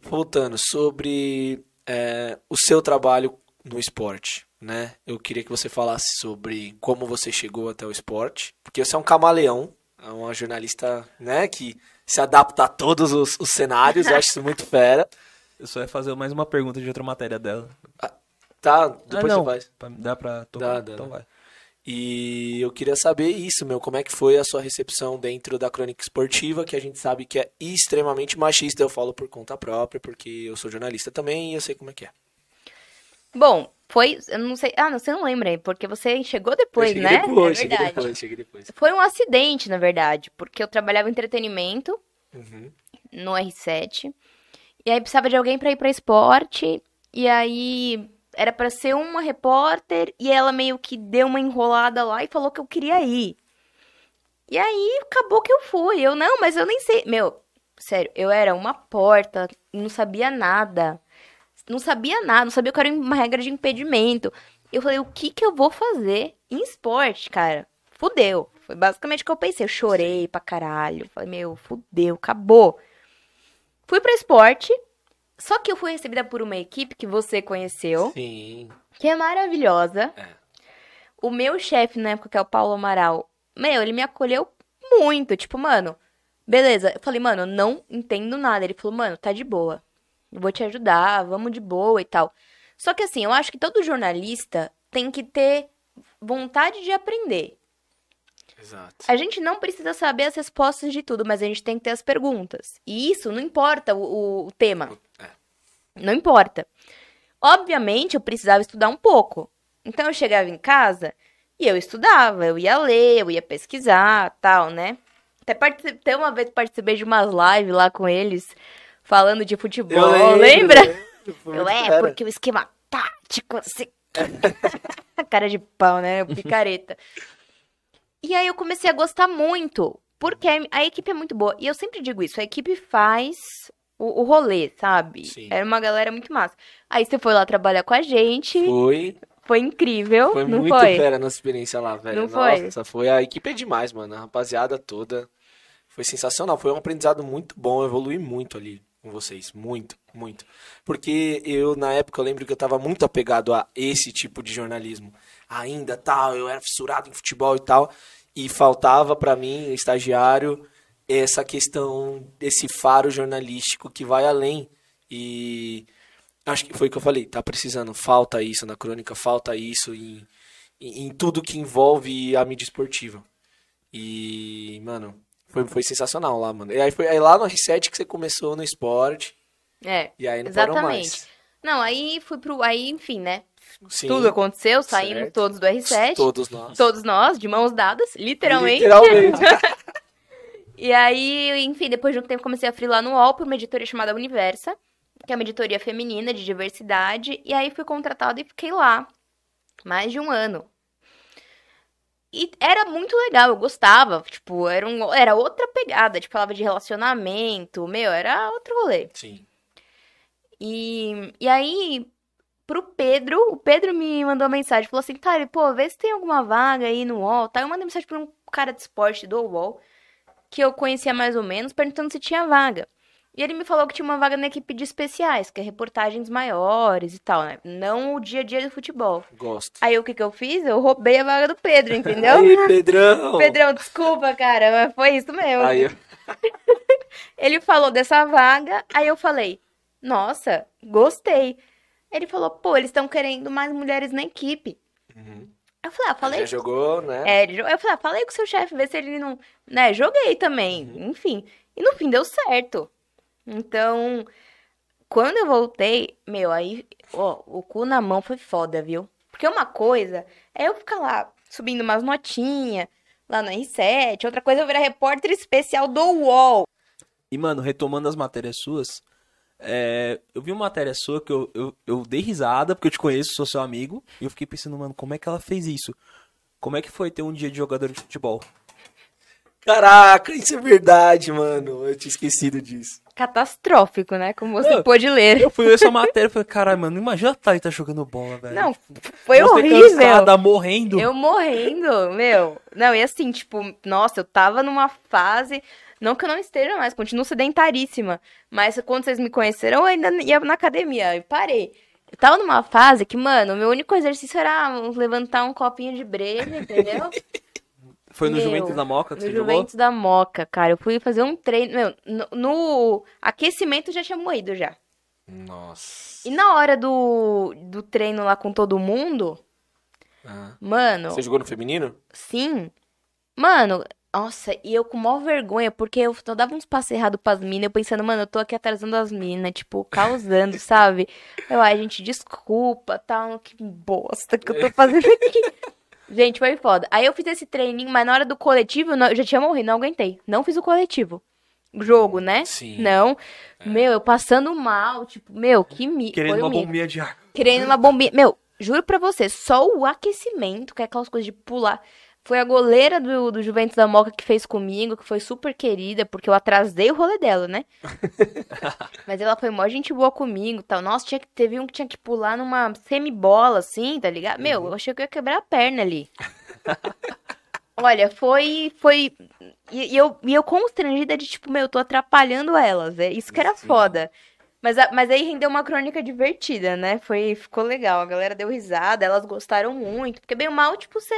Voltando, sobre é, o seu trabalho no esporte, né? Eu queria que você falasse sobre como você chegou até o esporte, porque você é um camaleão, é uma jornalista, né, que se adapta a todos os, os cenários, eu acho isso muito fera. Eu só ia fazer mais uma pergunta de outra matéria dela. Tá, depois ah, não. você faz. Dá pra tocar? Dá, dá, Então dá. vai. E eu queria saber isso, meu, como é que foi a sua recepção dentro da crônica esportiva, que a gente sabe que é extremamente machista, eu falo por conta própria, porque eu sou jornalista também e eu sei como é que é. Bom, foi. Eu não sei. Ah, não, você não lembra, porque você chegou depois, né? depois, é cheguei verdade. depois, cheguei depois. Foi um acidente, na verdade, porque eu trabalhava em entretenimento Uhum. no R7. E aí precisava de alguém pra ir pra esporte. E aí era pra ser uma repórter e ela meio que deu uma enrolada lá e falou que eu queria ir. E aí acabou que eu fui. Eu não, mas eu nem sei. Meu, sério, eu era uma porta, não sabia nada. Não sabia nada, não sabia que era uma regra de impedimento. Eu falei, o que que eu vou fazer em esporte, cara? Fudeu. Foi basicamente o que eu pensei. Eu chorei pra caralho. Falei, meu, fudeu, acabou. Fui pra esporte. Só que eu fui recebida por uma equipe que você conheceu, Sim. que é maravilhosa. É. O meu chefe na época, que é o Paulo Amaral, meu, ele me acolheu muito. Tipo, mano, beleza. Eu falei, mano, não entendo nada. Ele falou, mano, tá de boa. Eu vou te ajudar, vamos de boa e tal. Só que assim, eu acho que todo jornalista tem que ter vontade de aprender. Exato. A gente não precisa saber as respostas de tudo, mas a gente tem que ter as perguntas. E isso não importa o, o- tema. É. Não importa. Obviamente, eu precisava estudar um pouco. Então, eu chegava em casa e eu estudava. Eu ia ler, eu ia pesquisar, tal, né? Até, partici- até uma vez participei de umas lives lá com eles, falando de futebol. lembra? lembro, foi Eu, muito é, fera. porque o esquema tático, assim. <laughs> Cara de pau, né? Picareta. <laughs> E aí eu comecei a gostar muito, porque a- equipe é muito boa. E eu sempre digo isso, a equipe faz o, o rolê, sabe? Sim. Era uma galera muito massa. Aí você foi lá trabalhar com a gente, Foi, foi incrível, foi não muito foi? fera a nossa experiência lá, velho. Não foi? Nossa, foi. A equipe é demais, mano. A rapaziada toda. Foi sensacional. Foi um aprendizado muito bom. Eu evolui muito ali com vocês. Muito, muito. Porque eu, na época, eu lembro que eu tava muito apegado a esse tipo de jornalismo. Ainda tal, eu era fissurado em futebol e tal. E faltava pra mim, estagiário, essa questão desse faro jornalístico que vai além. E acho que foi o que eu falei, tá precisando, falta isso na crônica, falta isso em, em, em tudo que envolve a mídia esportiva. E, mano, foi, foi sensacional lá, mano. E aí foi aí lá no R7 que você começou no esporte, É, e aí não exatamente. mais. Não, aí fui pro. Aí, enfim, né? Sim, Tudo aconteceu, saímos certo. todos do R7. Todos nós. Todos nós, de mãos dadas, literalmente. Literalmente. <laughs> E aí, enfim, depois de um tempo comecei a freelar no UOL por uma editoria chamada Universa, que é uma editoria feminina de diversidade, e aí fui contratada e fiquei lá mais de um ano. E era muito legal, eu gostava, tipo, era, um, era outra pegada, tipo, falava de relacionamento, meu, era outro rolê. Sim. E, e aí, pro Pedro, o Pedro me mandou uma mensagem, falou assim, Tari, pô, vê se tem alguma vaga aí no UOL, tá? Eu mandei mensagem pra um cara de esporte do UOL, que eu conhecia mais ou menos, perguntando se tinha vaga. E ele me falou que tinha uma vaga na equipe de especiais, que é reportagens maiores e tal, né? Não o dia a dia do futebol. Gosto. Aí o que que eu fiz? Eu roubei a vaga do Pedro, entendeu? Aí, Pedrão! <laughs> Pedrão, desculpa, cara, mas foi isso mesmo. Aí, eu- <laughs> Ele falou dessa vaga, aí eu falei, nossa, gostei. Ele falou, pô, eles estão querendo mais mulheres na equipe. Eu falei, ah, falei. já jogou, né? É, ele jo- eu falei, ah, falei com o seu chefe, vê se ele não. Né, joguei também, enfim. E no fim deu certo. Então, quando eu voltei, meu, aí, ó, o cu na mão foi foda, viu? Porque uma coisa é eu ficar lá subindo umas notinhas lá no R7, outra coisa é eu virar repórter especial do UOL. E, mano, retomando as matérias suas, é, eu vi uma matéria sua que eu, eu, eu dei risada, porque eu te conheço, sou seu amigo, e eu fiquei pensando, mano, como é que ela fez isso? Como é que foi ter um dia de jogador de futebol? Caraca, isso é verdade, mano. Eu tinha esquecido disso. Catastrófico, né? Como você Não, pôde ler. Eu fui ver essa matéria e falei, caralho, mano, imagina a Thalita jogando bola, velho. Não, foi Você horrível. cansada, morrendo. Eu morrendo, meu. Não, e assim, tipo, nossa, eu tava numa fase. Não que eu não esteja mais, continuo sedentaríssima. Mas quando vocês me conheceram, eu ainda ia na academia. Eu parei. Eu tava numa fase que, mano, o meu único exercício era levantar um copinho de breja, entendeu? <laughs> Foi no Meu, Juventus da Moca que No você jogou? Juventus da Moca, cara. Eu fui fazer um treino. Meu, no, no aquecimento já tinha morrido já. Nossa. E na hora do, do treino lá com todo mundo, Ah. mano. Você jogou no feminino? Sim. Mano, nossa, e eu com maior vergonha, porque eu, dava uns passos errados pras minas, eu pensando, mano, eu tô aqui atrasando as minas, tipo, causando, <laughs> sabe? Eu, ai, gente, desculpa, tal, que bosta que eu tô fazendo aqui. gente, foi foda. Aí eu fiz esse treininho, mas na hora do coletivo, eu já tinha morrido, não aguentei. Não fiz o coletivo. Jogo, né? Sim. Não. Meu, eu passando mal, tipo, meu, que mi... Querendo uma bombinha de ar. Querendo uma bombinha. Meu, juro pra você, só o aquecimento, que é aquelas coisas de pular. Foi a goleira do, do Juventus da Moca que fez comigo, que foi super querida, porque eu atrasei o rolê dela, né? <laughs> Mas ela foi mó gente boa comigo e tal. Nossa, tinha que, teve um que tinha que pular numa semibola, assim, tá ligado? Meu, eu achei que eu ia quebrar a perna ali. <laughs> Olha, foi. foi e, e eu, e eu constrangida de tipo, meu, eu tô atrapalhando elas. É isso que era Sim. foda. Mas, mas aí rendeu uma crônica divertida, né? Foi, ficou legal. A galera deu risada, elas gostaram muito. Porque bem ou mal, tipo, você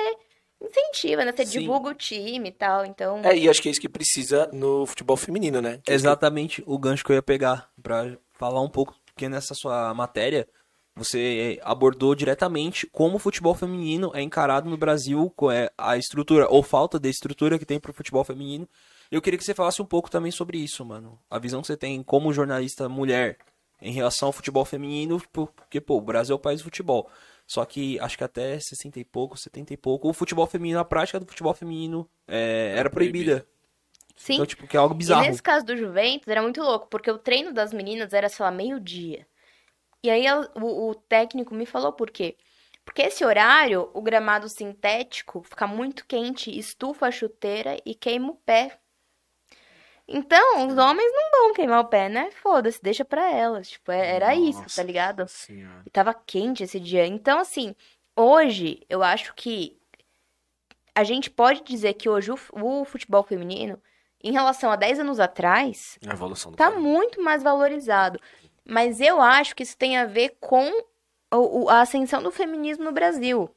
incentiva, né? Você Sim. divulga o time e tal. Então. É, e acho que é isso que precisa no futebol feminino, né? Que isso que- Exatamente o gancho que eu ia pegar pra falar um pouco, porque nessa sua matéria você abordou diretamente como o futebol feminino é encarado no Brasil, qual é a estrutura ou falta de estrutura que tem pro futebol feminino. Eu queria que você falasse um pouco também sobre isso, mano. A visão que você tem como jornalista mulher em relação ao futebol feminino, porque, pô, o Brasil é o país do futebol. Só que acho que até 60 e pouco, 70 e pouco, o futebol feminino, a prática do futebol feminino é, era proibida. Sim. Então, tipo, que é algo E bizarro. nesse caso do Juventus era muito louco, porque o treino das meninas era, sei lá, meio-dia. E aí o, o técnico me falou por quê. Porque esse horário, o gramado sintético fica muito quente, estufa a chuteira e queima o pé. Então, os homens não vão queimar o pé, né? Foda-se, deixa pra elas. Tipo, é- era isso, Nossa tá ligado? Senhora. E tava quente esse dia. Então, assim, hoje eu acho que a gente pode dizer que hoje o, o futebol feminino, em relação a 10 anos atrás, A evolução do tá cara. muito mais valorizado. Mas eu acho que isso tem a ver com a ascensão do feminismo no Brasil.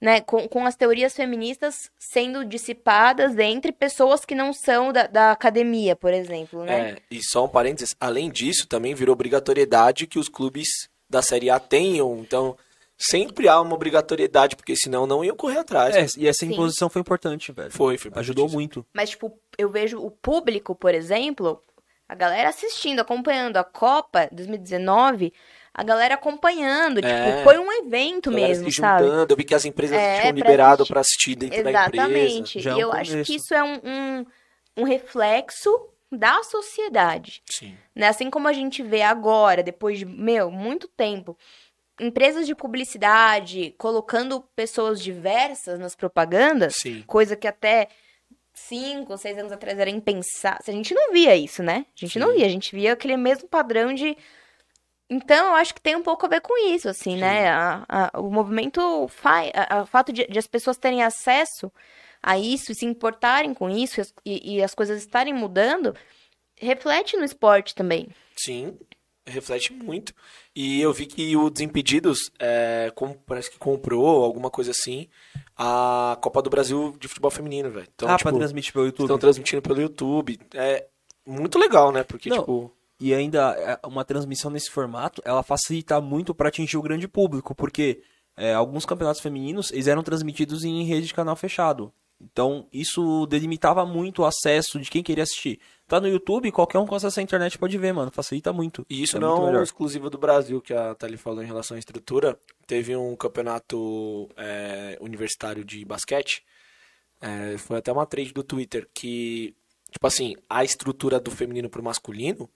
Né? Com, com as teorias feministas sendo dissipadas entre pessoas que não são da, da academia, por exemplo, né? É, e só um parênteses, além disso, também virou obrigatoriedade que os clubes da Série A tenham. Então, sempre há uma obrigatoriedade, porque senão não iam correr atrás. É, e essa Sim. imposição foi importante, velho. Foi, foi Ajudou muito. Mas, tipo, eu vejo o público, por exemplo, a galera assistindo, acompanhando a Copa 2019, a galera acompanhando, É. tipo, foi um evento mesmo, se sabe? juntando, eu vi que as empresas É, tinham liberado pra assistir dentro da empresa. Exatamente. É e eu acho que isso é um, um, um reflexo da sociedade. Sim. Né? Assim como a gente vê agora, depois de, meu, muito tempo, empresas de publicidade colocando pessoas diversas nas propagandas, Sim. coisa que até cinco, seis anos atrás era impensável. A gente não via isso, né? A gente não Sim. via, a gente via aquele mesmo padrão de Então, eu acho que tem um pouco a ver com isso, assim, né? A- a- o movimento faz. O fato de, de as pessoas terem acesso a isso e se importarem com isso e as, e- e as coisas estarem mudando, reflete no esporte também. Sim, reflete muito. E eu vi que o Desimpedidos é, com- parece que comprou alguma coisa assim a Copa do Brasil de futebol feminino, velho. Então, ah, tipo, pra transmitir pelo YouTube. estão transmitindo pelo YouTube. É muito legal, né? Porque, Não. tipo. E ainda é, uma transmissão nesse formato, ela facilita muito para atingir o grande público, porque é, alguns campeonatos femininos eles eram transmitidos em rede de canal fechado. Então isso delimitava muito o acesso de quem queria assistir. Tá no YouTube, qualquer um com acesso à internet pode ver, mano. Facilita muito. E isso É não é exclusivo do Brasil, que a Thali falou em relação à estrutura. Teve um campeonato é, universitário de basquete. é, foi até uma trade do Twitter que, tipo assim, a estrutura do feminino pro masculino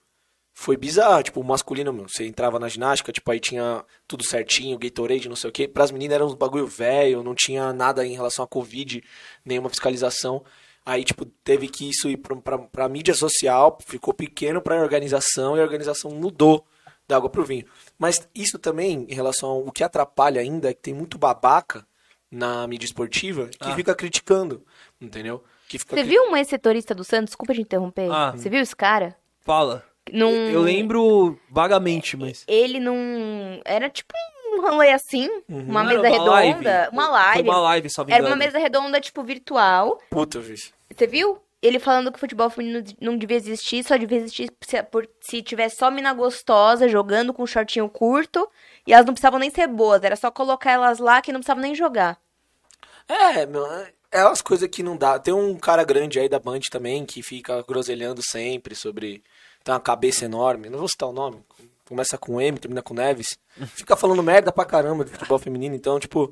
foi bizarra. Tipo, o masculino, meu, você entrava na ginástica, tipo, aí tinha tudo certinho, Gatorade, não sei o quê. Pras meninas eram uns bagulho velho, não tinha nada em relação à Covid, nenhuma fiscalização. Aí, tipo, teve que isso ir pra, pra, pra mídia social, ficou pequeno pra organização e a organização mudou da água pro vinho. Mas isso também, em relação ao o que atrapalha ainda, é que tem muito babaca na mídia esportiva que Ah. fica criticando, entendeu? Que fica Você cri- viu um ex-setorista do Santos? Desculpa te interromper. Ah. Você viu esse cara? Fala. Num... Eu lembro vagamente, mas. Ele não. Era tipo um rolê assim, uma Não mesa era redonda. live. Uma Foi live. uma live, salvo Era uma mesa redonda, tipo, virtual. Puta, viu? Você viu? Ele falando que o futebol feminino não devia existir, só devia existir se, por, se tivesse só mina gostosa jogando com shortinho curto. E elas não precisavam nem ser boas, era só colocar elas lá que não precisavam nem jogar. É, meu, é é umas coisas que não dá. Tem um cara grande aí da Band também que fica groselhando sempre sobre. Tem uma cabeça enorme, não vou citar o nome. Começa com M, termina com Neves. Fica falando merda pra caramba de futebol feminino, então, tipo,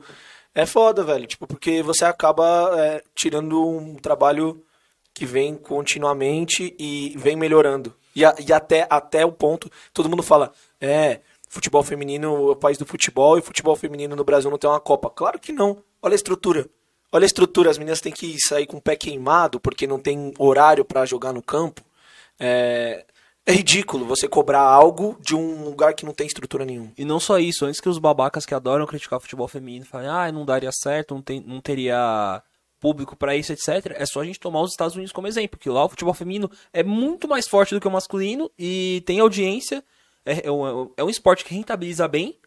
é foda, velho. Tipo, porque você acaba é, tirando um trabalho que vem continuamente e vem melhorando. E, a- e até, até o ponto, todo mundo fala, é, futebol feminino é o país do futebol e futebol feminino no Brasil não tem uma Copa. Claro que não. Olha a estrutura. Olha a estrutura, as meninas têm que sair com o pé queimado porque não tem horário pra jogar no campo. É, é ridículo você cobrar algo de um lugar que não tem estrutura nenhuma. E não só isso, antes que os babacas que adoram criticar o futebol feminino falem, ah, não daria certo, não, tem, não teria público pra isso, etc. É só a gente tomar os Estados Unidos como exemplo, que lá o futebol feminino é muito mais forte do que o masculino e tem audiência, é, é um, é um esporte que rentabiliza bem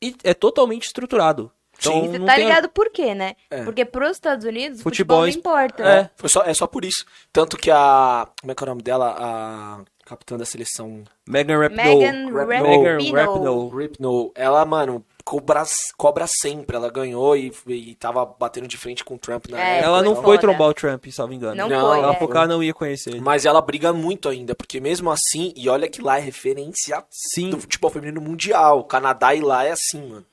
e é totalmente estruturado. Então, Sim. Você tá tem- ligado por quê, né? É. Porque pros Estados Unidos, o Futebol futebol, não importa. é. Foi só, é só por isso. Tanto que a. Como é que é o nome dela? A capitã da seleção Megan Rapinoe. Megan Rapinoe. Rapinoe. Ela, mano, cobra, cobra sempre. Ela ganhou e, e tava batendo de frente com o Trump na É, época. Ela não foi foi trombar o Trump, salvo engano. Não, Não, foi, ela é. Ela não ia conhecer ele. Mas ela briga muito ainda, porque mesmo assim, e olha que lá é referência Sim. do futebol feminino mundial. O Canadá e lá é assim, mano.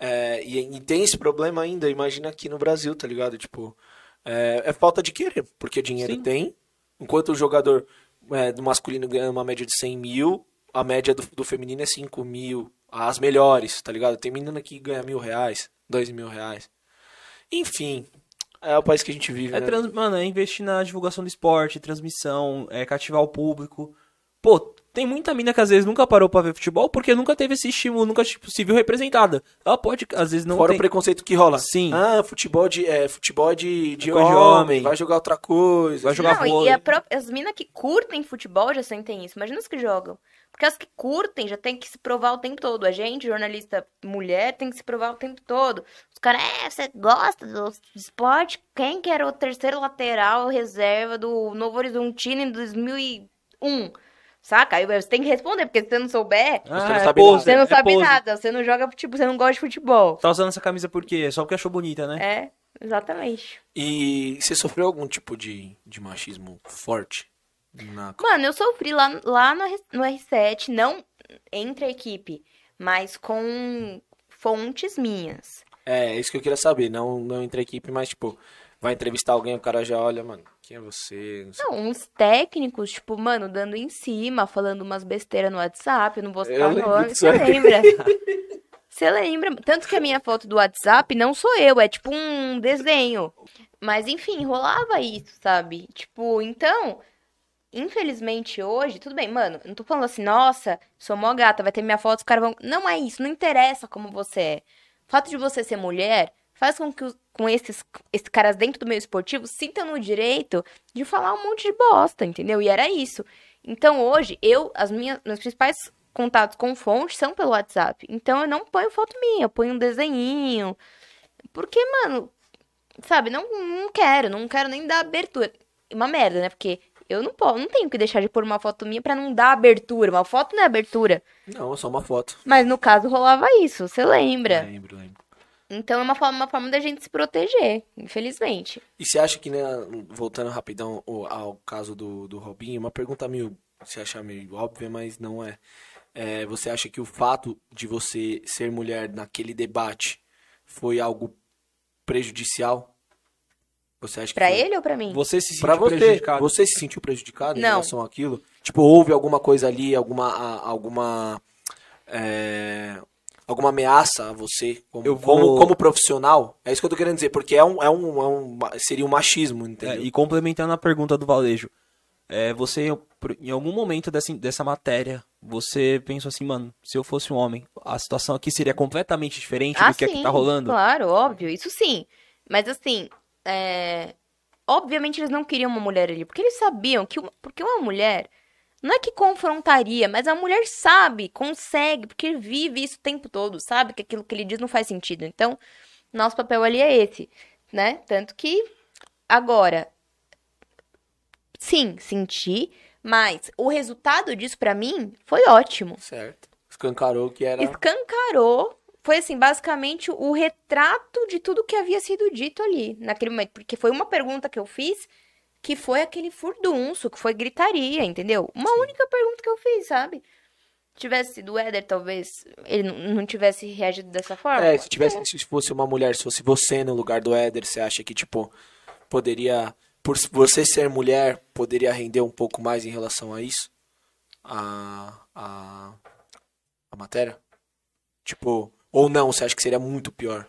É, e, e tem esse problema ainda, imagina aqui no Brasil, tá ligado? Tipo, é, é falta de querer, porque dinheiro Sim. tem. Enquanto o jogador é, do masculino ganha uma média de 100 mil, a média do, do feminino é 5 mil. As melhores, tá ligado? Tem menina que ganha mil reais, dois mil reais. Enfim, é o país que a gente vive, É né? trans- Mano, é investir na divulgação do esporte, transmissão, é cativar o público. Pô, tem muita mina que às vezes nunca parou pra ver futebol porque nunca teve esse estímulo, nunca tipo, se viu representada. Ela pode, às vezes, não Fora tem... o preconceito que rola. Sim. Ah, futebol de, é, futebol de, de, É de homem, homem. vai jogar outra coisa. Vai jogar não, e vôlei. a pró- as minas que curtem futebol já sentem isso. Imagina as que jogam. Porque as que curtem já tem que se provar o tempo todo. A gente, jornalista mulher, tem que se provar o tempo todo. Os caras, é, você gosta do esporte? Quem que era o terceiro lateral reserva do Novo Horizontino em 2001? Saca? Aí você tem que responder, porque se você não souber, Ah, Você não é sabe pose, você não é sabe nada. Você não joga futebol, você não gosta de futebol. Tá usando essa camisa por quê? Só porque achou bonita, né? É, exatamente. E você sofreu algum tipo de, de machismo forte? Na... Mano, eu sofri lá, lá no, no R7, não entre a equipe, mas com fontes minhas. É, isso que eu queria saber. Não, não entre a equipe, mas tipo, vai entrevistar alguém, o cara já olha, mano, quem é você? Não. Não, uns técnicos, tipo, mano, dando em cima, falando umas besteiras no WhatsApp, eu não vou citar nome, você lembra? <laughs> Você lembra? Tanto que a minha foto do WhatsApp não sou eu, é tipo um desenho. Mas enfim, rolava isso, sabe? Tipo, então. infelizmente hoje, tudo bem, mano, não tô falando assim, nossa, sou mó gata, vai ter minha foto, os caras vão. Não é isso, não interessa como você é. O fato de você ser mulher faz com que os- com esses, esses caras dentro do meio esportivo sintam no direito de falar um monte de bosta, entendeu? E era isso. Então hoje, eu, as minhas, meus principais contatos com fonte são pelo WhatsApp. Então eu não ponho foto minha, eu ponho um desenhinho. Porque, mano, sabe, não, não quero, não quero nem dar abertura. Uma merda, né? Porque eu não posso, não tenho que deixar de pôr uma foto minha pra não dar abertura. Uma foto não é abertura. Não, é só uma foto. Mas no caso rolava isso, você lembra? Lembro, lembro. Então é uma forma, uma forma da gente se proteger, infelizmente. E você acha que, né, voltando rapidão ao- ao caso do, do Robinho, uma pergunta meio, você acha meio óbvia, mas não é. É, Você acha que o fato de você ser mulher naquele debate foi algo prejudicial? Você acha que Pra foi? ele ou pra mim? Você se sentiu Pra você, prejudicado. você se sentiu prejudicado em Não. relação àquilo? Tipo, houve alguma coisa ali, alguma, alguma, é, alguma ameaça a você como, Eu vou- como, como profissional? É isso que eu tô querendo dizer, porque é um, é um, é um seria um machismo, É, entendeu? e complementando a pergunta do Valejo, é, você, em algum momento dessa, dessa matéria, você pensou assim, mano, se eu fosse um homem, a situação aqui seria completamente diferente Ah, do que aqui sim, tá rolando? Claro, óbvio, isso sim. Mas assim, é, obviamente eles não queriam uma mulher ali, porque eles sabiam que uma... porque uma mulher não é que confrontaria, mas a mulher sabe, consegue, porque vive isso o tempo todo, sabe que aquilo que ele diz não faz sentido. Então, nosso papel ali é esse, né? Tanto que agora sim, senti, mas o resultado disso pra mim foi ótimo Certo. Escancarou que era. escancarou. Foi assim, basicamente o retrato de tudo que havia sido dito ali naquele momento. Porque foi uma pergunta que eu fiz que foi aquele furdunço, que foi gritaria, entendeu? Uma única pergunta que eu fiz, sabe? Tivesse sido o Éder, talvez ele não- tivesse reagido dessa forma. É, se tivesse, se fosse uma mulher, se fosse você no lugar do Éder, você acha que, tipo, poderia, por você ser mulher, poderia render um pouco mais em relação a isso? A, a, a matéria? Tipo, ou não, você acha que seria muito pior?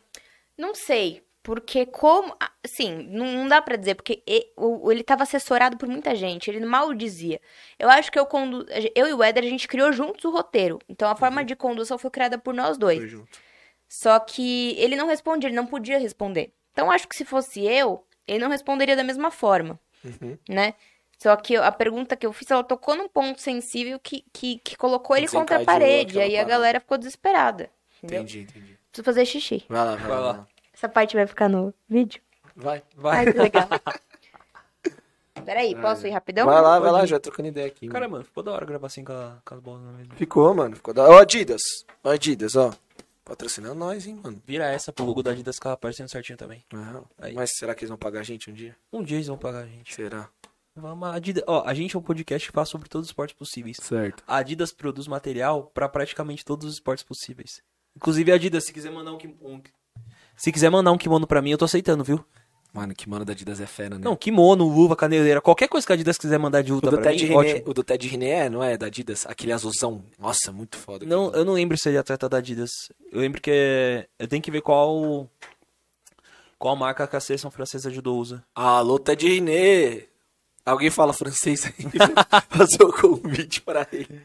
Não sei, porque como... Assim, não, dá pra dizer, porque o- ele tava assessorado por muita gente, ele mal dizia. Eu acho que eu condu... Eu e o Éder, a gente criou juntos o roteiro. Então, a forma de condução foi criada por nós dois. Foi junto. Só que ele não respondia, ele não podia responder. Então, acho que se fosse eu, ele não responderia da mesma forma, Uhum. né? Só que a pergunta que eu fiz, ela tocou num ponto sensível que, que, que colocou ele contra a parede. E aí a galera ficou desesperada. Entendeu? Entendi, entendi. Preciso fazer xixi. Vai lá, vai, Vai lá. lá. Essa parte vai ficar no vídeo? Vai. Vai. Ai, que legal. <laughs> Peraí, posso ir rapidão? Vai lá, vai lá, já trocando ideia aqui. Cara, mano. ficou da hora gravar assim com, a- com as bolas na mesa. Ficou, mano. Ficou da... Ó, Adidas. Ó, Adidas, ó. Patrocinando nós, hein, mano. Vira essa pro logo da Adidas ficar aparecendo certinho também. Aí. Mas será que eles vão pagar a gente um dia? Um dia eles vão pagar a gente. Será? Vamos, a Adidas... Ó, a gente é um podcast que fala sobre todos os esportes possíveis. Certo. A Adidas produz material pra praticamente todos os esportes possíveis. Inclusive, a Adidas, se quiser mandar um, kim- um- Se quiser mandar um kimono pra mim, eu tô aceitando, viu? Mano, mano da Adidas é fera, né? Não, kimono, luva, caneleira, qualquer coisa que a Adidas quiser mandar de luta pra Ted mim, René, ótimo. o do Ted René é, não é? Da Adidas? Aquele azulzão. Nossa, muito foda. Não, eu não lembro se ele é atleta da Adidas. Eu lembro que é... eu tenho que ver qual qual marca que a seleção francesa de judo usa. Alô, Ted René. Alguém fala francês aí? <laughs> Fazer o convite para ele.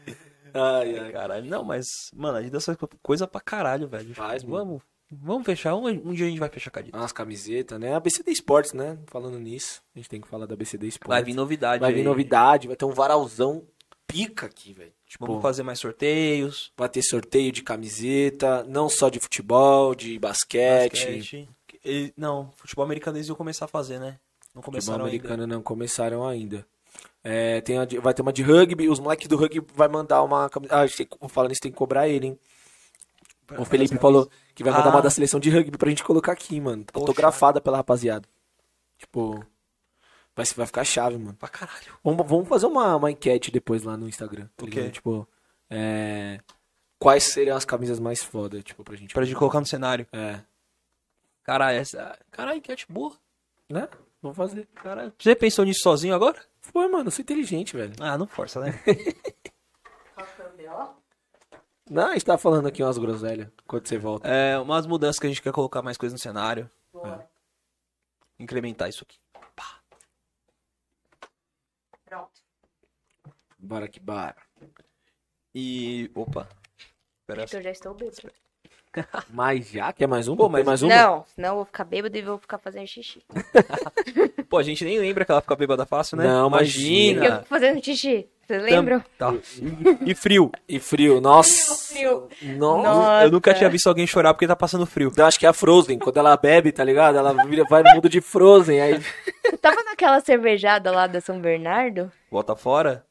Ai, ai. Caralho, não, mas mano, a Adidas faz coisa pra caralho, velho. Faz, mano. Vamos, fechar. Um, um dia a gente vai fechar a. Umas camisetas, né? A BCD Esportes, né? Falando nisso, a gente tem que falar da BCD Esportes. Vai vir novidade. Vai vir aí. novidade, vai ter um varalzão pica aqui, velho. Tipo, Vamos fazer mais sorteios. vai ter sorteio de camiseta, não só de futebol, de basquete. basquete. E- não, futebol americano eles iam começar a fazer, né? Não Futebol começaram ainda. americano não começaram ainda. É, tem de- vai ter uma de rugby, os moleques do rugby vai mandar uma camiseta. Ah, falando isso, tem que cobrar ele, hein? O Felipe falou que vai mandar Ah. uma da seleção de rugby pra gente colocar aqui, mano. Poxa. Autografada pela rapaziada. Tipo, vai, vai ficar chave, mano. Pra caralho. Vamos, vamos fazer uma, uma enquete depois lá no Instagram. tá O ligado? quê? Tipo, é, quais seriam as camisas mais foda, tipo, pra gente. Pra gente colocar no cenário. É. Caralho, essa. Caralho, enquete boa. Né? Vamos fazer. Caralho. Você pensou nisso sozinho agora? Foi, mano, eu sou inteligente, velho. Ah, não força, né? <laughs> Não, a gente tá falando aqui umas groselhas quando você volta. É, umas mudanças que a gente quer colocar mais coisa no cenário. É. Incrementar isso aqui. Pronto. Bora que bora. E. Opa. Pera Porque eu já estou bêbado. <laughs> Mas já? Quer mais um? Pô, mas- mais uma? Não, senão eu vou ficar bêbado e vou ficar fazendo xixi. <laughs> Pô, a gente nem lembra que ela fica bêbada fácil, né? Não, eu imagina. fico fazendo xixi. Vocês lembram? Tá. E frio. E frio, nossa. Frio. Nossa. Nossa. Eu nunca tinha visto alguém chorar porque tá passando frio. Eu acho que é a Frozen. Quando ela bebe, tá ligado? Ela vai no mundo de Frozen. Aí... Tava naquela cervejada lá da São Bernardo? Bota fora.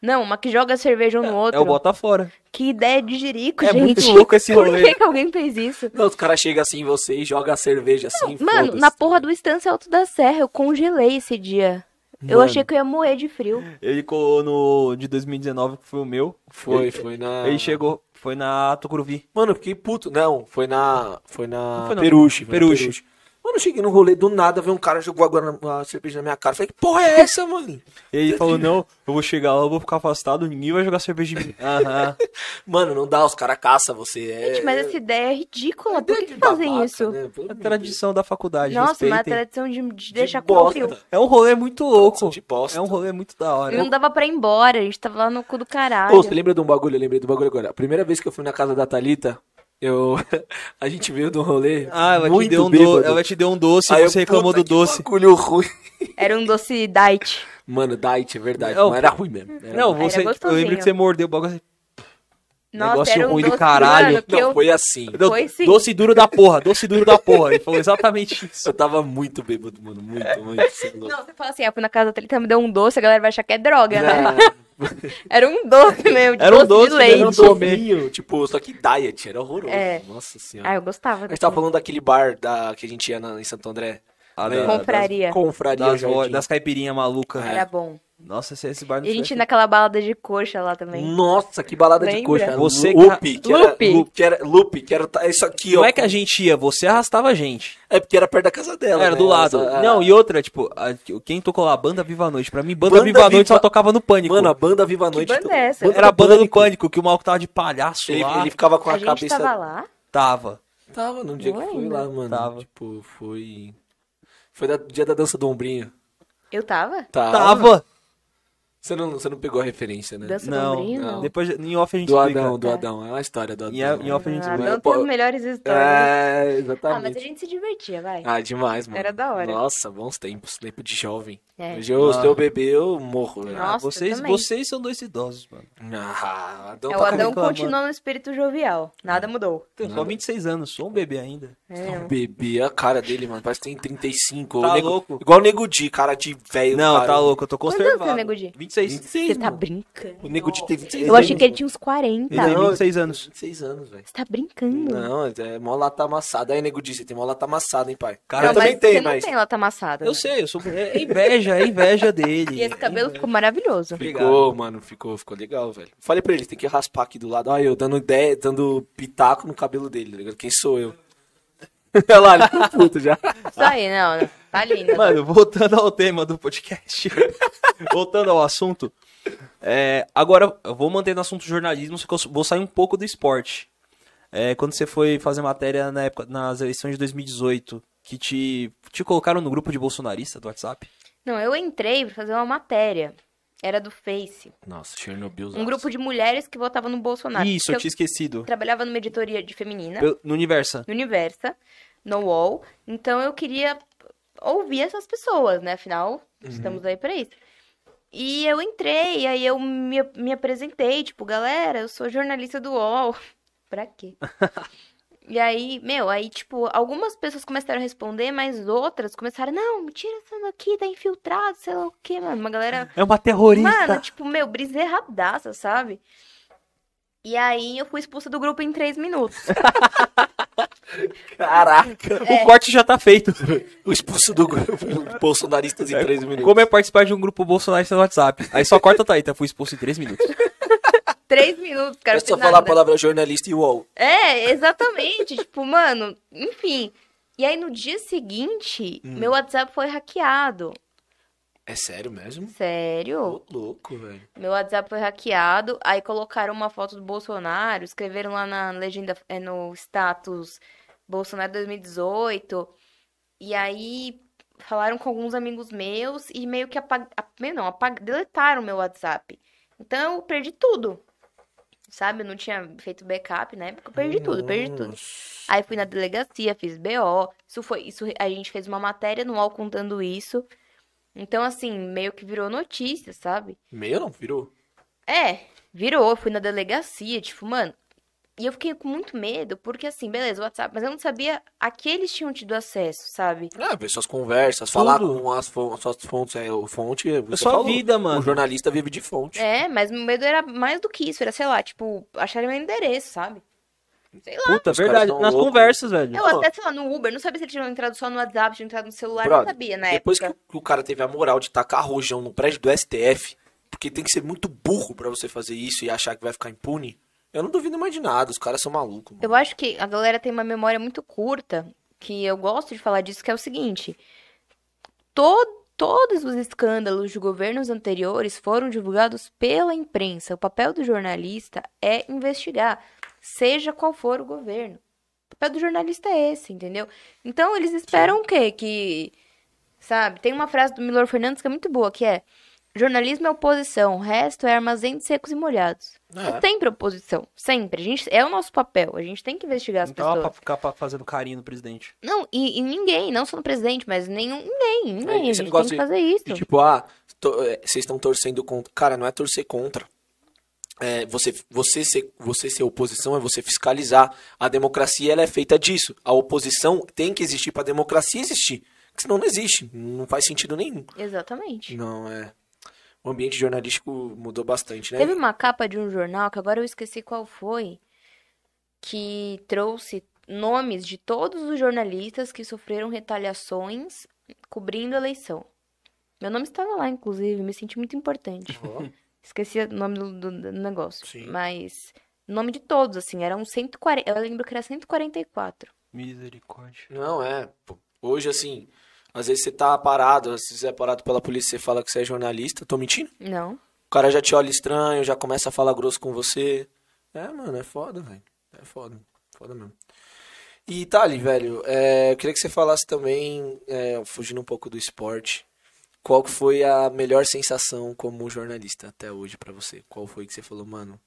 Não, uma que joga cerveja um no outro. É o bota fora. Que ideia de jirico, É gente. muito louco esse <laughs> Por rolê. que, que alguém fez isso? Não, os caras chegam assim em você e jogam a cerveja assim. Mano, foda-se. na porra do Estância Alto da Serra, eu congelei esse dia. Eu Mano. achei que eu ia morrer de frio. Ele colou no de 2019, que foi o meu. Foi, Ele, foi na. ele chegou, foi na Tucuruvi. Mano, eu fiquei puto. Não, foi na. Foi na. foi na- Peruche. Peruche. Mano, eu cheguei no rolê do nada, veio um cara jogou agora uma cerveja na minha cara. Falei, que porra é essa, mano? Ele falou, não, eu vou chegar lá, eu vou ficar afastado, ninguém vai jogar cerveja de mim. Aham. <laughs> Mano, não dá, os caras caçam você. É... Gente, mas essa ideia é ridícula. Por que, de que fazem babaca, isso? né? É de tradição da faculdade, Nossa, mas a respeitem. tradição de, de deixar De com bosta. frio. É um rolê muito louco. de bosta. É um rolê muito da hora. Não dava pra ir embora, a gente tava lá no cu do caralho. Pô, você lembra de um bagulho? Eu lembrei do bagulho agora. A primeira vez que eu fui na casa da Thalita, eu... <laughs> a gente veio de um rolê Ah, ela te, deu um do... ela te deu um doce Aí e eu, você reclamou do doce. bagulho ruim. <laughs> Era um doce diet. Mano, diet, é verdade. Não, Não, era ruim mesmo. Era Não, ruim. você, Era eu lembro que você mordeu o bagulho. Nossa, Negócio era um ruim do doce, caralho. mano, Não, eu... foi assim. Foi sim. Doce duro da porra, doce duro da porra. Ele falou exatamente <laughs> isso. Eu tava muito bêbado, mano. Muito, muito. é. Não, você fala assim, ah, fui na casa dele, então me deu um doce, a galera vai achar que é droga, né? Não, <laughs> Era um doce mesmo, de Era um doce, doce de mesmo, leite. Era um docinho, tipo, só que diet, era horroroso. É. Nossa senhora. Ah, eu gostava. A gente tava falando daquele bar da, que a gente ia na- em Santo André. Ah, Lembra? da- Confraria. Das, confraria Das, das caipirinhas malucas. Era bom. Nossa, esse, esse bar não E a gente naquela balada de coxa lá também. Nossa, que balada de Lembra? coxa. Você que- Lupe, que, era, Lupe. Lupe, que era Lupe, que era isso aqui, Não ó. é que a gente ia, você arrastava a gente. É porque era perto da casa dela. Era né? do lado. Essa- Não, e outra, tipo, a- quem tocou lá? Banda Viva a Noite. Pra mim, Banda, Banda Viva a Noite Viva- só tocava no Pânico. Mano, a banda Viva a Noite. banda é essa? Era a banda do Pânico, que o maluco tava de palhaço Ele, lá. ele ficava com a, A gente cabeça. tava lá. Tava. Tava no dia Não que foi lembro. lá, mano. Tava. Tipo, foi. Foi da dia da dança do ombrinho. Eu tava? Tava. Tava. Você não, você não pegou a referência, né? Dança Não, não. Depois, em off a gente Do explica. Adão, do É. Adão. É uma história do Adão. Em, a- em off a gente Ah, explica. não Pô, tem as melhores histórias. É, Ah, mas a exatamente. gente se divertia, vai. Ah, demais, mano. Era da hora. Nossa, bons tempos. Tempo de jovem. É. Hoje eu, Ah. se eu beber, eu morro, velho. Nossa, vocês, também. vocês são dois idosos, mano. Ah, Adão É, tá o Adão reclamando. continua no espírito jovial. Nada mudou. Tenho só 26 anos, sou um bebê ainda. É. com bebê. A cara dele, mano, parece que tem 35. Tá O nego- louco? Igual o Nego Di, cara de velho. Não, cara. tá louco, eu tô Quantos anos conservado. tem o Nego Di? 26. 26, Você tá mano. brincando? O Nego Di tem 26 Eu achei anos. que ele tinha uns 40. Ele tem Não, 26 anos. 26 anos, velho. Você tá brincando? Não, é mó lata amassada. Aí, Nego Di, você tem mó lata amassada, hein, pai? Cara, eu também mas tenho, você mas... não tem lata amassada. Eu sei, eu sou. É inveja, é inveja dele. E esse cabelo ficou maravilhoso. Ficou, mano, ficou, ficou legal, velho. Falei pra ele, tem que raspar aqui do lado. Olha eu dando ideia, dando pitaco no cabelo dele, tá ligado? Quem sou eu? <laughs> Olha lá, ele ficou puto já. Isso aí, não, não. Tá lindo. Mano, voltando ao tema do podcast. <laughs> voltando ao assunto. é, agora, eu vou manter no assunto jornalismo, só que eu vou sair um pouco do esporte. É, quando você foi fazer matéria na época, nas eleições de 2018, que te, te colocaram no grupo de bolsonarista do WhatsApp? Não, eu entrei pra fazer uma matéria. Era do Face. Nossa, Chernobyl. Um grupo de mulheres que votavam no Bolsonaro. Isso, eu tinha esquecido. trabalhava numa editoria de feminina, Pelo- No Universa. no Universa, no UOL. Então eu queria ouvir essas pessoas, né? Afinal, estamos aí pra isso. E eu entrei, aí eu me, me apresentei, tipo, galera, eu sou jornalista do UOL. <laughs> pra quê? <laughs> E aí, meu, aí, tipo, algumas pessoas começaram a responder, mas outras começaram, não, me tira essa daqui, tá infiltrado, sei lá o quê, mano. Uma galera É uma terrorista. Mano, tipo, meu, brisa erradaça, sabe? E aí eu fui expulsa do grupo em três minutos. <laughs> Caraca! O corte já tá feito. O expulso do grupo bolsonaristas em 3 minutos. Como é participar de um grupo bolsonarista no WhatsApp? Aí só corta tá aí, tá? Fui expulso em 3 minutos. <laughs> três minutos, cara. É só falar a nada. palavra jornalista e UOL. É, exatamente. <laughs> tipo, mano, enfim. E aí no dia seguinte, Hum. meu WhatsApp foi hackeado. É sério mesmo? Sério? Ô, louco, velho. Meu WhatsApp foi hackeado, aí colocaram uma foto do Bolsonaro, escreveram lá na legenda, é, no status Bolsonaro 2018, e aí falaram com alguns amigos meus e meio que apag... ap- meio não, apag... deletaram meu WhatsApp. Então eu perdi tudo. Sabe? Eu não tinha feito backup na época, eu perdi tudo, perdi tudo. Nossa. Aí fui na delegacia, fiz BO. Isso foi, isso a gente fez uma matéria no UOL contando isso. Então assim, meio que virou notícia, sabe? Meio não, virou. É, virou, fui na delegacia, tipo, mano. E eu fiquei com muito medo, porque assim, beleza, WhatsApp, mas eu não sabia a que eles tinham tido acesso, sabe? É, ver suas conversas, falar Tudo. com as, fo- suas fontes, é, o fonte. você sua falou, vida, mano. O jornalista vive de fonte. É, mas o medo era mais do que isso, era, sei lá, tipo, acharem meu endereço, sabe? Sei lá. Puta, verdade. Nas loucos. conversas, velho. Eu até, sei lá, no Uber, não sabia se eles tinham entrado só no WhatsApp, tinham entrado no celular, Brother, não sabia na Depois que, época. o- que o cara teve a moral de tacar rojão no prédio do STF, porque tem que ser muito burro pra você fazer isso e achar que vai ficar impune, eu não duvido mais de nada, os caras são malucos. mano. Eu acho que a galera tem uma memória muito curta, que eu gosto de falar disso, que é o seguinte: to- todos os escândalos de governos anteriores foram divulgados pela imprensa. O papel do jornalista é investigar, seja qual for o governo. O papel do jornalista é esse, entendeu? Então eles esperam o quê? Que, sabe? Tem uma frase do Milor Fernandes que é muito boa, que é: jornalismo é oposição, o resto é armazém de secos e molhados. É. É sempre oposição, sempre. A gente, é o nosso papel, a gente tem que investigar as Não pessoas. pra ficar fazendo carinho no presidente. Não, e, e ninguém, não só no presidente, mas nenhum, ninguém, ninguém. É, a gente tem que de- fazer isso. E tipo, ah, é, vocês estão torcendo contra. Cara, não é torcer contra. É, você, você, ser, você ser oposição é você fiscalizar. A democracia ela é feita disso. A oposição tem que existir pra democracia existir. Porque senão não existe. Não faz sentido nenhum. Exatamente. Não, é. O ambiente jornalístico mudou bastante, né? Teve uma capa de um jornal, que agora eu esqueci qual foi, que trouxe nomes de todos os jornalistas que sofreram retaliações cobrindo a eleição. Meu nome estava lá, inclusive, me senti muito importante. Ó, Esqueci o nome do, do- do negócio. Sim. Mas, nome de todos, assim, eram 140. Eu lembro que era 144. Misericórdia. Não, é. Hoje, assim, às vezes você tá parado, se você é parado pela polícia você fala que você é jornalista. Tô mentindo? Não. O cara já te olha estranho, já começa a falar grosso com você. É, mano, é foda, velho. É foda. Foda mesmo. E Thali, velho, é, eu queria que você falasse também, é, fugindo um pouco do esporte, qual que foi a melhor sensação como jornalista até hoje pra você? Qual foi que você falou, mano,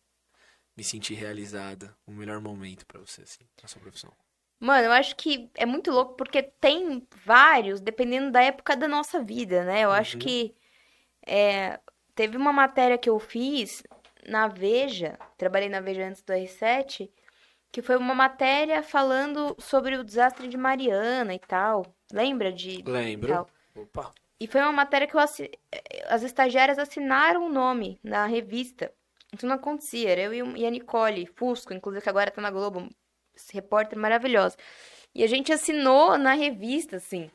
me senti realizada, o melhor momento pra você, assim, na sua profissão? Mano, eu acho que é muito louco porque tem vários, dependendo da época da nossa vida, né? Eu acho que é, teve uma matéria que eu fiz na Veja, trabalhei na Veja antes do R7, que foi uma matéria falando sobre o desastre de Mariana e tal. Lembra de Lembro. Opa. E foi uma matéria que eu assi... as estagiárias assinaram o nome na revista. Isso não acontecia. Era eu e a Nicole Fusco, inclusive, que agora tá na Globo, repórter maravilhosa. E a gente assinou na revista, assim.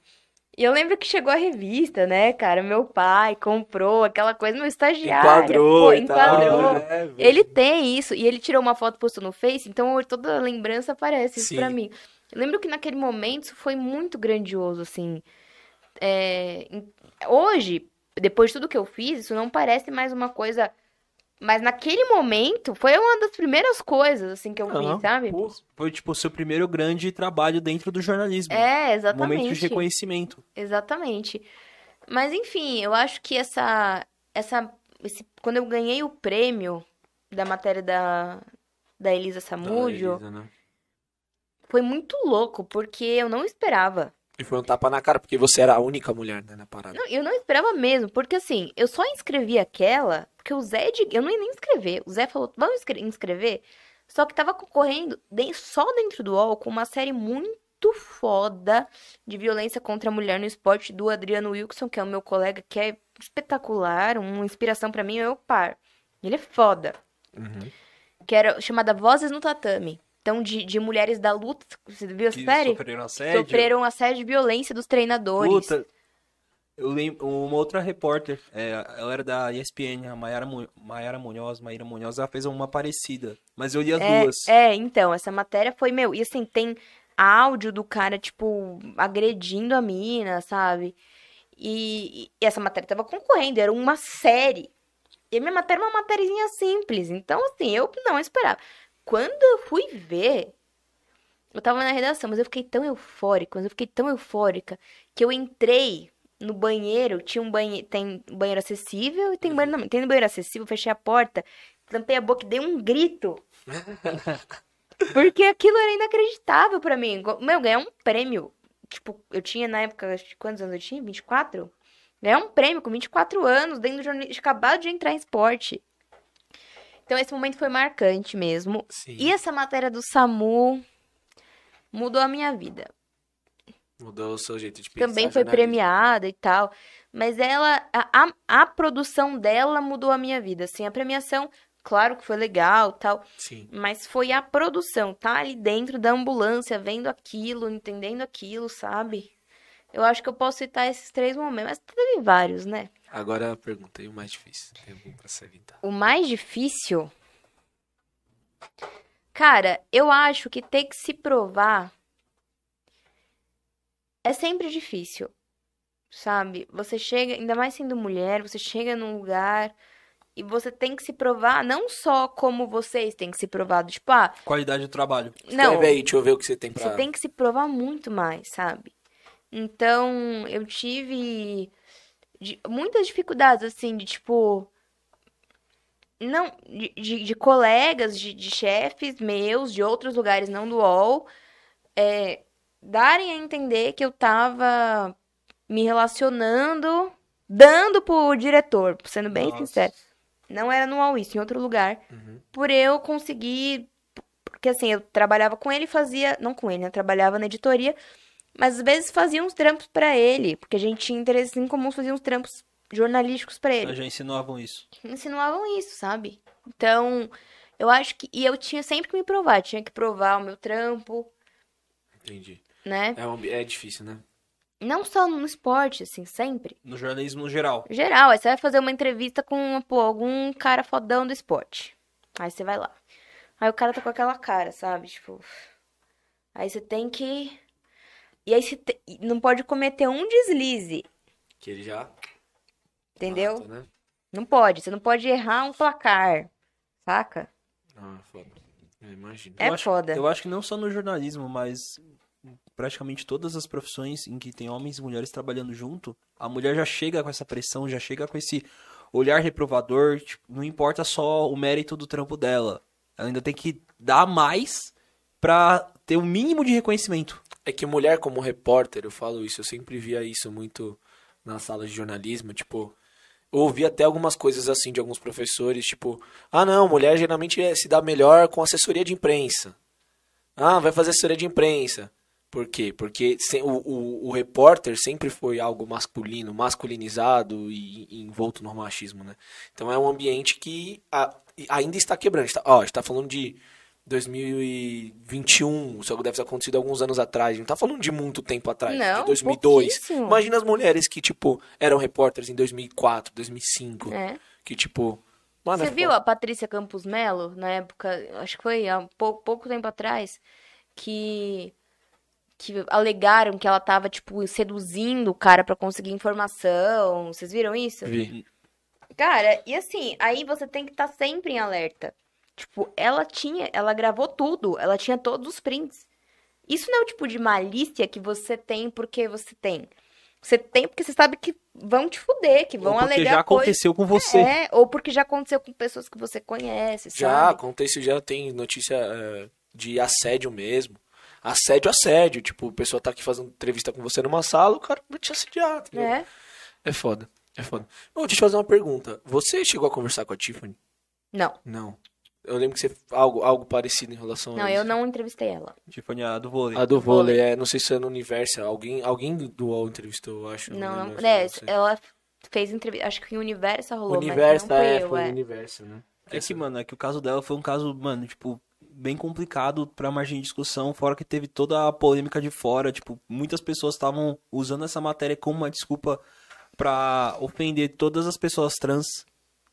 E eu lembro que chegou a revista, né, cara? Meu pai comprou aquela coisa, meu estagiário. Enquadrou pô, e tal, enquadrou. né? Ele tem isso. E ele tirou uma foto, postou no Face, então toda lembrança aparece isso Sim. pra mim. Eu lembro que naquele momento isso foi muito grandioso, assim. É, Hoje, depois de tudo que eu fiz, isso não parece mais uma coisa. Mas naquele momento foi uma das primeiras coisas, assim, que eu Aham, fiz, sabe? pô. Foi, tipo, o seu primeiro grande trabalho dentro do jornalismo. É, Um momento de exatamente. reconhecimento. Exatamente. Mas enfim, eu acho que essa, essa, esse, quando eu ganhei o prêmio da matéria da, da Elisa Samúdio, Da Elisa, né? foi muito louco, porque eu não esperava. Foi um tapa na cara, porque você era a única mulher, né, na parada. Não, eu não esperava mesmo, porque assim, eu só inscrevi aquela, porque o Zé, de, eu não ia nem inscrever. O Zé falou, vamos inscre- inscrever? Só que tava concorrendo só dentro do UOL com uma série muito foda de violência contra a mulher no esporte do Adriano Wilson, que é o meu colega, que é espetacular, uma inspiração pra mim, é o par. Ele é foda. Uhum. Que era chamada Vozes no Tatame. Então, de, de mulheres da luta, você viu essa Que série? sofreram assédio. Sofreram assédio e violência dos treinadores. Puta, eu lembro, uma outra repórter, é, ela era da ESPN, a Mayara, Mayara Munhoz, Maíra Munhoz, ela fez uma parecida, mas eu li as É, duas. é, então, essa matéria foi, meu, e assim, tem áudio do cara, tipo, agredindo a mina, sabe? E, e essa matéria tava concorrendo, era uma série. E a minha matéria era uma matériazinha simples, então, assim, eu não esperava. Quando eu fui ver, eu tava na redação, mas eu fiquei tão eufórica, mas eu fiquei tão eufórica, que eu entrei no banheiro, tinha um banheiro, tem banheiro acessível e tem banheiro não, tem no banheiro acessível, fechei a porta, tampei a boca e dei um grito. <laughs> Porque aquilo era inacreditável pra mim. Meu, ganhar um prêmio. Tipo, eu tinha na época, quantos anos eu tinha? 24? Ganhar um prêmio com 24 anos, dentro do jornalismo, acabado de entrar em esporte. Então esse momento foi marcante mesmo. Sim. E essa matéria do SAMU mudou a minha vida. Mudou o seu jeito de pensar. Também foi premiada e tal. Mas ela, a, a, a produção dela mudou a minha vida. Assim, a premiação, claro que foi legal tal. Sim. Mas foi a produção, tá ali dentro da ambulância, vendo aquilo, entendendo aquilo, sabe? Eu acho que eu posso citar esses três momentos, mas teve vários, né? Agora perguntei o mais difícil. Tem algum pra se evitar? O mais difícil. Cara, eu acho que ter que se provar é sempre difícil. Sabe? Você chega, ainda mais sendo mulher, você chega num lugar e você tem que se provar não só como vocês têm que se provar, do tipo, ah, Qualidade do trabalho. não, Escreve aí, deixa eu ver o que você tem pra... Você tem que se provar muito mais, sabe? Então, eu tive de- muitas dificuldades, assim, de tipo. Não, de, de, de colegas, de, de chefes meus, de outros lugares, não do UOL, é, darem a entender que eu tava me relacionando, dando pro diretor, sendo bem Nossa. sincero. Não era no UOL isso, em outro lugar. Uhum. Por eu conseguir porque assim, eu trabalhava com ele e fazia. Não com ele, né? Eu trabalhava na editoria. Mas às vezes fazia uns trampos pra ele. Porque a gente tinha interesses em comuns, fazia uns trampos jornalísticos pra ele. Já ensinavam isso. Insinuavam isso, sabe? Então, eu acho que. E eu tinha sempre que me provar. Tinha que provar o meu trampo, Entendi. né? É, um- é difícil, né? Não só no esporte, assim, sempre. No jornalismo no geral. Geral, aí você vai fazer uma entrevista com pô, algum cara fodão do esporte. Aí você vai lá. Aí o cara tá com aquela cara, sabe? Tipo. Aí você tem que. E aí você te- não pode cometer um deslize, Que ele já... entendeu? mata, né? Não pode. Você não pode errar um placar. Saca? Ah, foda. Eu imagino. É eu acho, foda. Eu acho que não só no jornalismo, mas praticamente todas as profissões em que tem homens e mulheres trabalhando junto, a mulher já chega com essa pressão, já chega com esse olhar reprovador, tipo, não importa só o mérito do trampo dela. Ela ainda tem que dar mais pra ter o mínimo de reconhecimento. É que mulher como repórter, eu falo isso, eu sempre via isso muito na sala de jornalismo, tipo, eu ouvi até algumas coisas assim de alguns professores, tipo, ah não, mulher geralmente é- se dá melhor com assessoria de imprensa. Ah, vai fazer assessoria de imprensa. Por quê? Porque o, o, o repórter sempre foi algo masculino, masculinizado e, e envolto no machismo, né? Então é um ambiente que a- ainda está quebrando. A gente tá- ó, a gente tá falando de 2021, isso deve ter acontecido alguns anos atrás. Não tá falando de muito tempo atrás, Não, de 2002. pouquíssimo. Imagina as mulheres que, tipo, eram repórteres em 2004, 2005. É. Que, tipo... Mano, Você é viu a Patrícia Campos Melo, na época, acho que foi há um pou- pouco tempo atrás, que que alegaram que ela tava, tipo, seduzindo o cara pra conseguir informação. Vocês viram isso? Vi. Cara, e assim, aí você tem que estar sempre em alerta. Tipo, ela tinha, ela gravou tudo, ela tinha todos os prints. Isso não é o tipo de malícia que você tem porque você tem. Você tem porque você sabe que vão te fuder, que vão Ou porque alegar já coisa- aconteceu com você. É, ou porque já aconteceu com pessoas que você conhece, Já sabe? acontece, já tem notícia é, de assédio mesmo. Assédio, assédio. Tipo, a pessoa tá aqui fazendo entrevista com você numa sala, o cara vai te assediar, entendeu? É. É foda. É foda. Ô, deixa eu te fazer uma pergunta. Você chegou a conversar com a Tiffany? Não, Não. Eu lembro que você. Algo, algo parecido em relação não, a isso. eu não entrevistei ela. Tiffany, a do vôlei. A do vôlei, é. Não sei se é no Universal. Alguém, alguém do UOL entrevistou, eu acho. Não, não. É, sei. ela fez entrevista. Acho que o Universo rolou, Universo, mas não é, eu, foi é. o Universo, né? É que, mano, é que o caso dela foi um caso, mano, tipo, bem complicado pra margem de discussão, fora que teve toda a polêmica de fora, tipo, muitas pessoas estavam usando essa matéria como uma desculpa pra ofender todas as pessoas trans.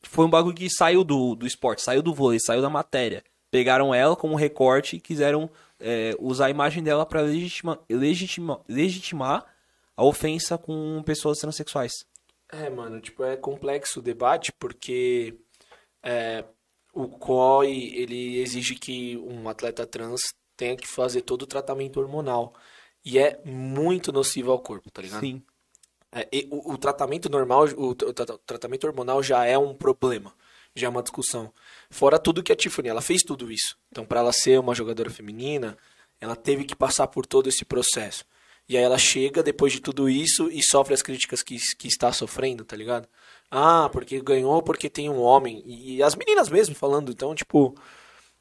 Foi um bagulho que saiu do, do esporte, saiu do vôlei, saiu da matéria. Pegaram ela como recorte e quiseram é, usar a imagem dela pra legitima, legitima, legitimar a ofensa com pessoas transexuais. É, mano, tipo, é complexo o debate porque é, o COI, ele exige que um atleta trans tenha que fazer todo o tratamento hormonal. E é muito nocivo ao corpo, tá ligado? Sim. É, o, o tratamento normal, o, tra- tratamento hormonal já é um problema, já é uma discussão. Fora tudo que a Tiffany, ela fez tudo isso. Então, para ela ser uma jogadora feminina, ela teve que passar por todo esse processo. E aí ela chega depois de tudo isso e sofre as críticas que, que está sofrendo, tá ligado? Ah, porque ganhou porque tem um homem. E, e as meninas mesmo falando, então, tipo,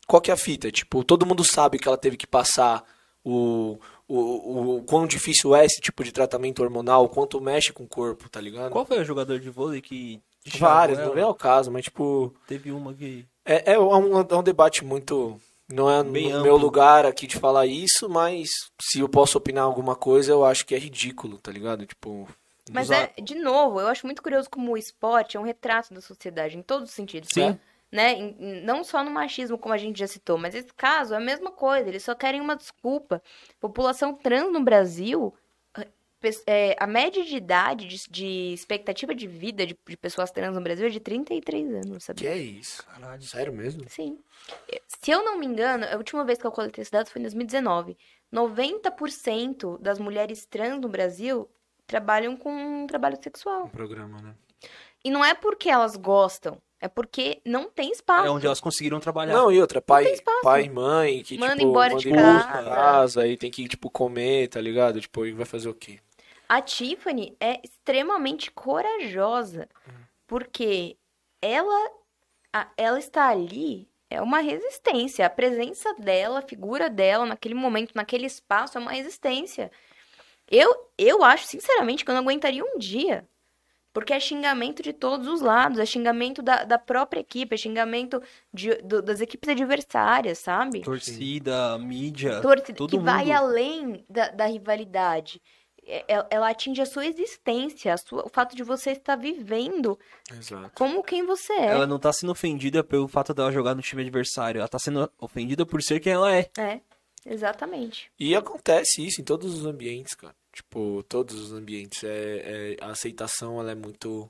qual que é a fita? Tipo, todo mundo sabe que ela teve que passar o, o, o, o quão difícil é esse tipo de tratamento hormonal, o quanto mexe com o corpo, tá ligado? Qual foi o jogador de vôlei que. Várias, não vem ela? ao caso, mas tipo. Teve uma que. É, é, um, é um debate muito. Não é Bem no amplo. meu lugar aqui de falar isso, mas se eu posso opinar alguma coisa, eu acho que é ridículo, tá ligado? Tipo. Mas usar- é, de novo, eu acho muito curioso como o esporte é um retrato da sociedade, em todos os sentidos. Sim. Né? Em- Não só no machismo, como a gente já citou, mas esse caso é a mesma coisa. Eles só querem uma desculpa. População trans no Brasil, eh, é, a média de idade, de, de expectativa de vida de, de pessoas trans no Brasil é de 33 anos, sabe? Que é isso? Caralho. Sério mesmo? Sim. Se eu não me engano, a última vez que eu coletei esses dados foi em 2019. 90% das mulheres trans no Brasil trabalham com trabalho sexual. Um programa, né? E não é porque elas gostam, é porque não tem espaço. É onde elas conseguiram trabalhar. Não, e outra, pai, pai e mãe que, Manda tipo, embora manda de embora casa. casa, aí tem que, tipo, comer, tá ligado? Tipo, e vai fazer o quê? A Tiffany é extremamente corajosa, porque ela, a- ela está ali é uma resistência. A presença dela, a figura dela naquele momento, naquele espaço, é uma resistência. Eu, eu acho, sinceramente, que eu não aguentaria um dia. Porque é xingamento de todos os lados, é xingamento da, da própria equipe, é xingamento de- do- das equipes adversárias, sabe? Torcida, mídia. torcida todo que vai mundo. além da, da rivalidade. É- é- Ela atinge a sua existência, a sua- o fato de você estar vivendo Exato. como quem você é. Ela não tá sendo ofendida pelo fato dela jogar no time adversário. Ela tá sendo ofendida por ser quem ela é. É, exatamente. E acontece isso em todos os ambientes, cara. Tipo, todos os ambientes. É, é- a aceitação, ela é muito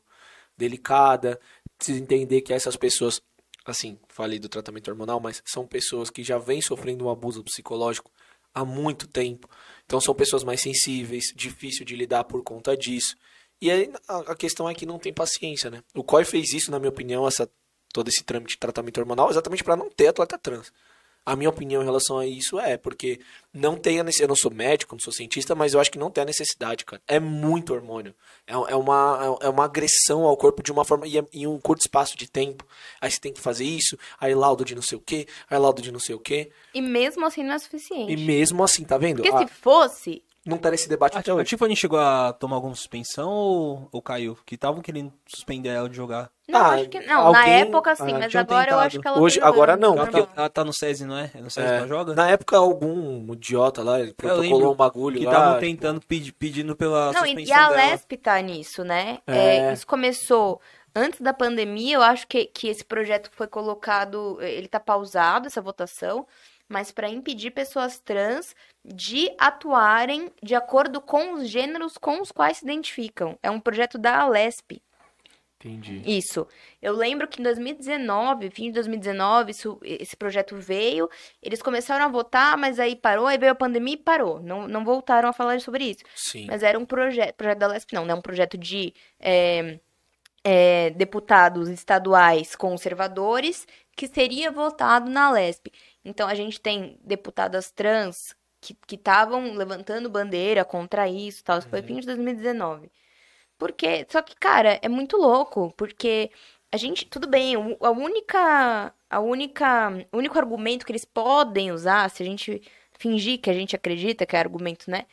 delicada. Precisa entender que essas pessoas, assim, falei do tratamento hormonal, mas são pessoas que já vêm sofrendo um abuso psicológico há muito tempo. Então são pessoas mais sensíveis, difícil de lidar por conta disso. E aí a, a questão é que não tem paciência, né? O COI fez isso, na minha opinião, essa, todo esse trâmite de tratamento hormonal, exatamente para não ter atleta trans. A minha opinião em relação a isso é porque não tem a necessidade. Eu não sou médico, não sou cientista, mas eu acho que não tem a necessidade, cara. É muito hormônio. É, é uma, é uma agressão ao corpo de uma forma. E é- em um curto espaço de tempo. Aí você tem que fazer isso, aí laudo de não sei o quê, aí laudo de não sei o quê. E mesmo assim não é suficiente. E mesmo assim, tá vendo? Porque Ah, se fosse, não tá nesse debate A, até a hoje. Tiffany chegou a tomar alguma suspensão ou, ou caiu? Que estavam querendo suspender ela de jogar. Não, Ah, acho que não. Na alguém- época sim, ah, mas agora eu tentado. acho que ela Hoje- agora não, Ela normal. tá, ela tá no SESI, não é? É no SESI que É, ela joga? na época, algum idiota lá ele Eu protocolou um bagulho que lá. estavam tentando pedir, pedindo pela Não, e, suspensão e a dela. Lesp tá nisso, né? É. É, isso começou antes da pandemia, eu acho que, que esse projeto foi colocado, ele tá pausado, essa votação, mas para impedir pessoas trans de atuarem de acordo com os gêneros com os quais se identificam. É um projeto da Alesp. Entendi. Isso. Eu lembro que em 2019, fim de 2019, isso- esse projeto veio, eles começaram a votar, mas aí parou, aí veio a pandemia e parou. Não, não voltaram a falar sobre isso. Sim. Mas era um projeto, projeto da Lesp não, né? Um projeto de é, é, deputados estaduais conservadores que seria votado na Lesp. Então a gente tem deputadas trans que estavam levantando bandeira contra isso, tal. Isso foi fim de 2019. Porque, só que, cara, é muito louco, porque a gente, tudo bem, o- a única, a única, o único argumento que eles podem usar, se a gente fingir que a gente acredita que é argumento, né?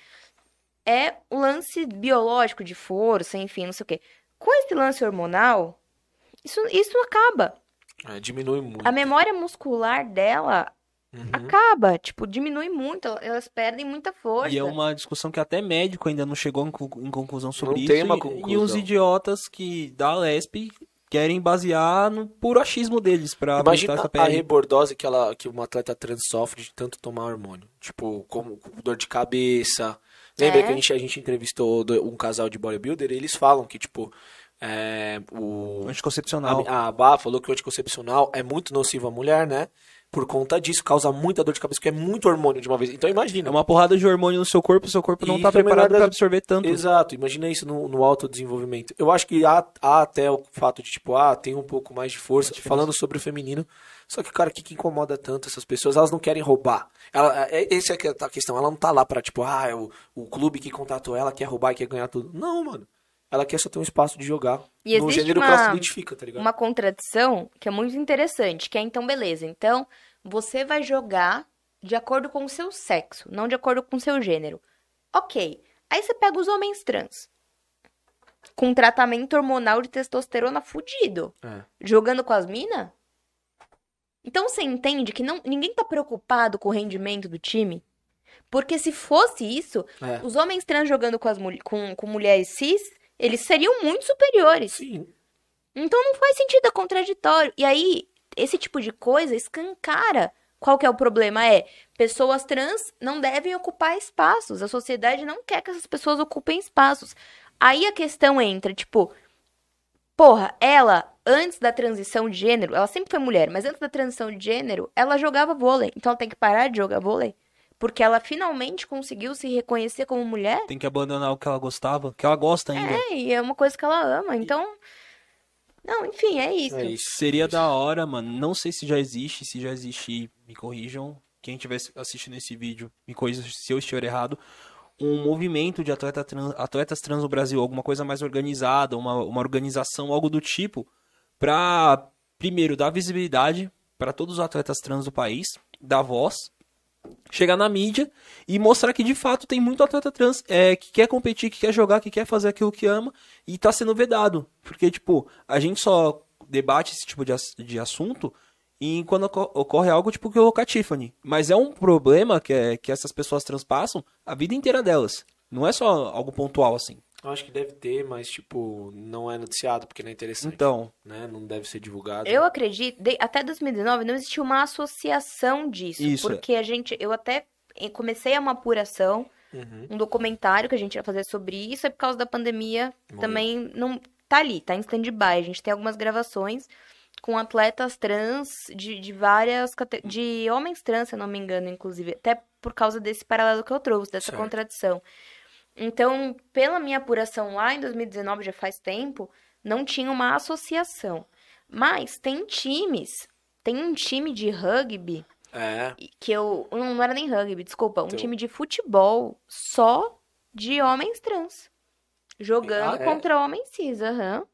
é o lance biológico de força, enfim, não sei o quê. Com esse lance hormonal, isso, isso acaba. É, diminui muito. A memória muscular dela Uhum. acaba, tipo, diminui muito, elas perdem muita força. E é uma discussão que até médico ainda não chegou em conclu- em conclusão sobre Não isso. tem uma e- conclusão. E os idiotas que da Lesp querem basear no puro achismo deles pra Imagina essa a pele. rebordose que, ela, que uma atleta trans sofre de tanto tomar hormônio. Tipo, como dor de cabeça. Lembra É. que a gente, a gente entrevistou um casal de bodybuilder e eles falam que, tipo, é, o, Anticoncepcional. a, a Bá falou que o anticoncepcional é muito nocivo à mulher, né? Por conta disso. Causa muita dor de cabeça, porque é muito hormônio de uma vez. Então imagina. É uma porrada de hormônio no seu corpo, o seu corpo não E tá isso é preparado da- absorver tanto. Exato, imagina isso no, no autodesenvolvimento. Eu acho que há, há até o fato de, tipo, ah, tem um pouco mais de força, falando sobre o feminino. Só que, cara, o que, que incomoda tanto essas pessoas? Elas não querem roubar. Ela, é, essa é que é a questão. Ela não tá lá pra, tipo, ah, é o, o clube que contratou ela quer roubar e quer ganhar tudo. Não, mano. Ela quer só ter um espaço de jogar. E no gênero que ela se uma- identifica, tá ligado? Uma contradição que é muito interessante, que é então, beleza. Então, você vai jogar de acordo com o seu sexo, não de acordo com o seu gênero. Ok. Aí você pega os homens trans. Com tratamento hormonal de testosterona fudido. É. Jogando com as minas? Então você entende que não, ninguém tá preocupado com o rendimento do time? Porque se fosse isso, É. os homens trans jogando com, as, com, com mulheres cis, eles seriam muito superiores. Sim. Então não faz sentido, é contraditório. E aí, esse tipo de coisa escancara. Qual que é o problema? É, pessoas trans não devem ocupar espaços. A sociedade não quer que essas pessoas ocupem espaços. Aí a questão entra, tipo, porra, ela, antes da transição de gênero, ela sempre foi mulher, mas antes da transição de gênero, ela jogava vôlei. Então ela tem que parar de jogar vôlei. Porque ela finalmente conseguiu se reconhecer como mulher. Tem que abandonar o que ela gostava, que ela gosta ainda. É, e é uma coisa que ela ama. Então. Não, enfim, é isso. É isso. Seria da hora, mano. Não sei se já existe, se já existe, me corrijam. Quem estiver assistindo esse vídeo, me corrija se eu estiver errado. Um movimento de atleta trans- atletas trans no Brasil, alguma coisa mais organizada, uma, uma organização, algo do tipo, pra, primeiro, dar visibilidade para todos os atletas trans do país, dar voz, chegar na mídia e mostrar que de fato tem muito atleta trans é, que quer competir, que quer jogar, que quer fazer aquilo que ama e tá sendo vedado. Porque, tipo, a gente só debate esse tipo de, de assunto em quando oco- ocorre algo tipo que a Tiffany. Mas é um problema que, é, que essas pessoas transpassam a vida inteira delas. Não é só algo pontual assim. Eu acho que deve ter, mas, tipo, não é noticiado, porque não é interessante. Então, Né? Não deve ser divulgado. Eu acredito, de- até 2019 não existia uma associação disso. Isso. Porque a gente, eu até eh, comecei uma apuração, Uhum. um documentário que a gente ia fazer sobre isso, e por causa da pandemia Morreu. também não tá ali, tá em stand-by. A gente tem algumas gravações com atletas trans de, de várias de homens trans, se eu não me engano, inclusive, até por causa desse paralelo que eu trouxe, dessa Certo. contradição. Então, pela minha apuração lá em 2019, já faz tempo, não tinha uma associação. Mas tem times, tem um time de rugby É. que eu. Não, não era nem rugby, desculpa. Um Então- time de futebol só de homens trans. Jogando Ah, é? contra homens cis, aham.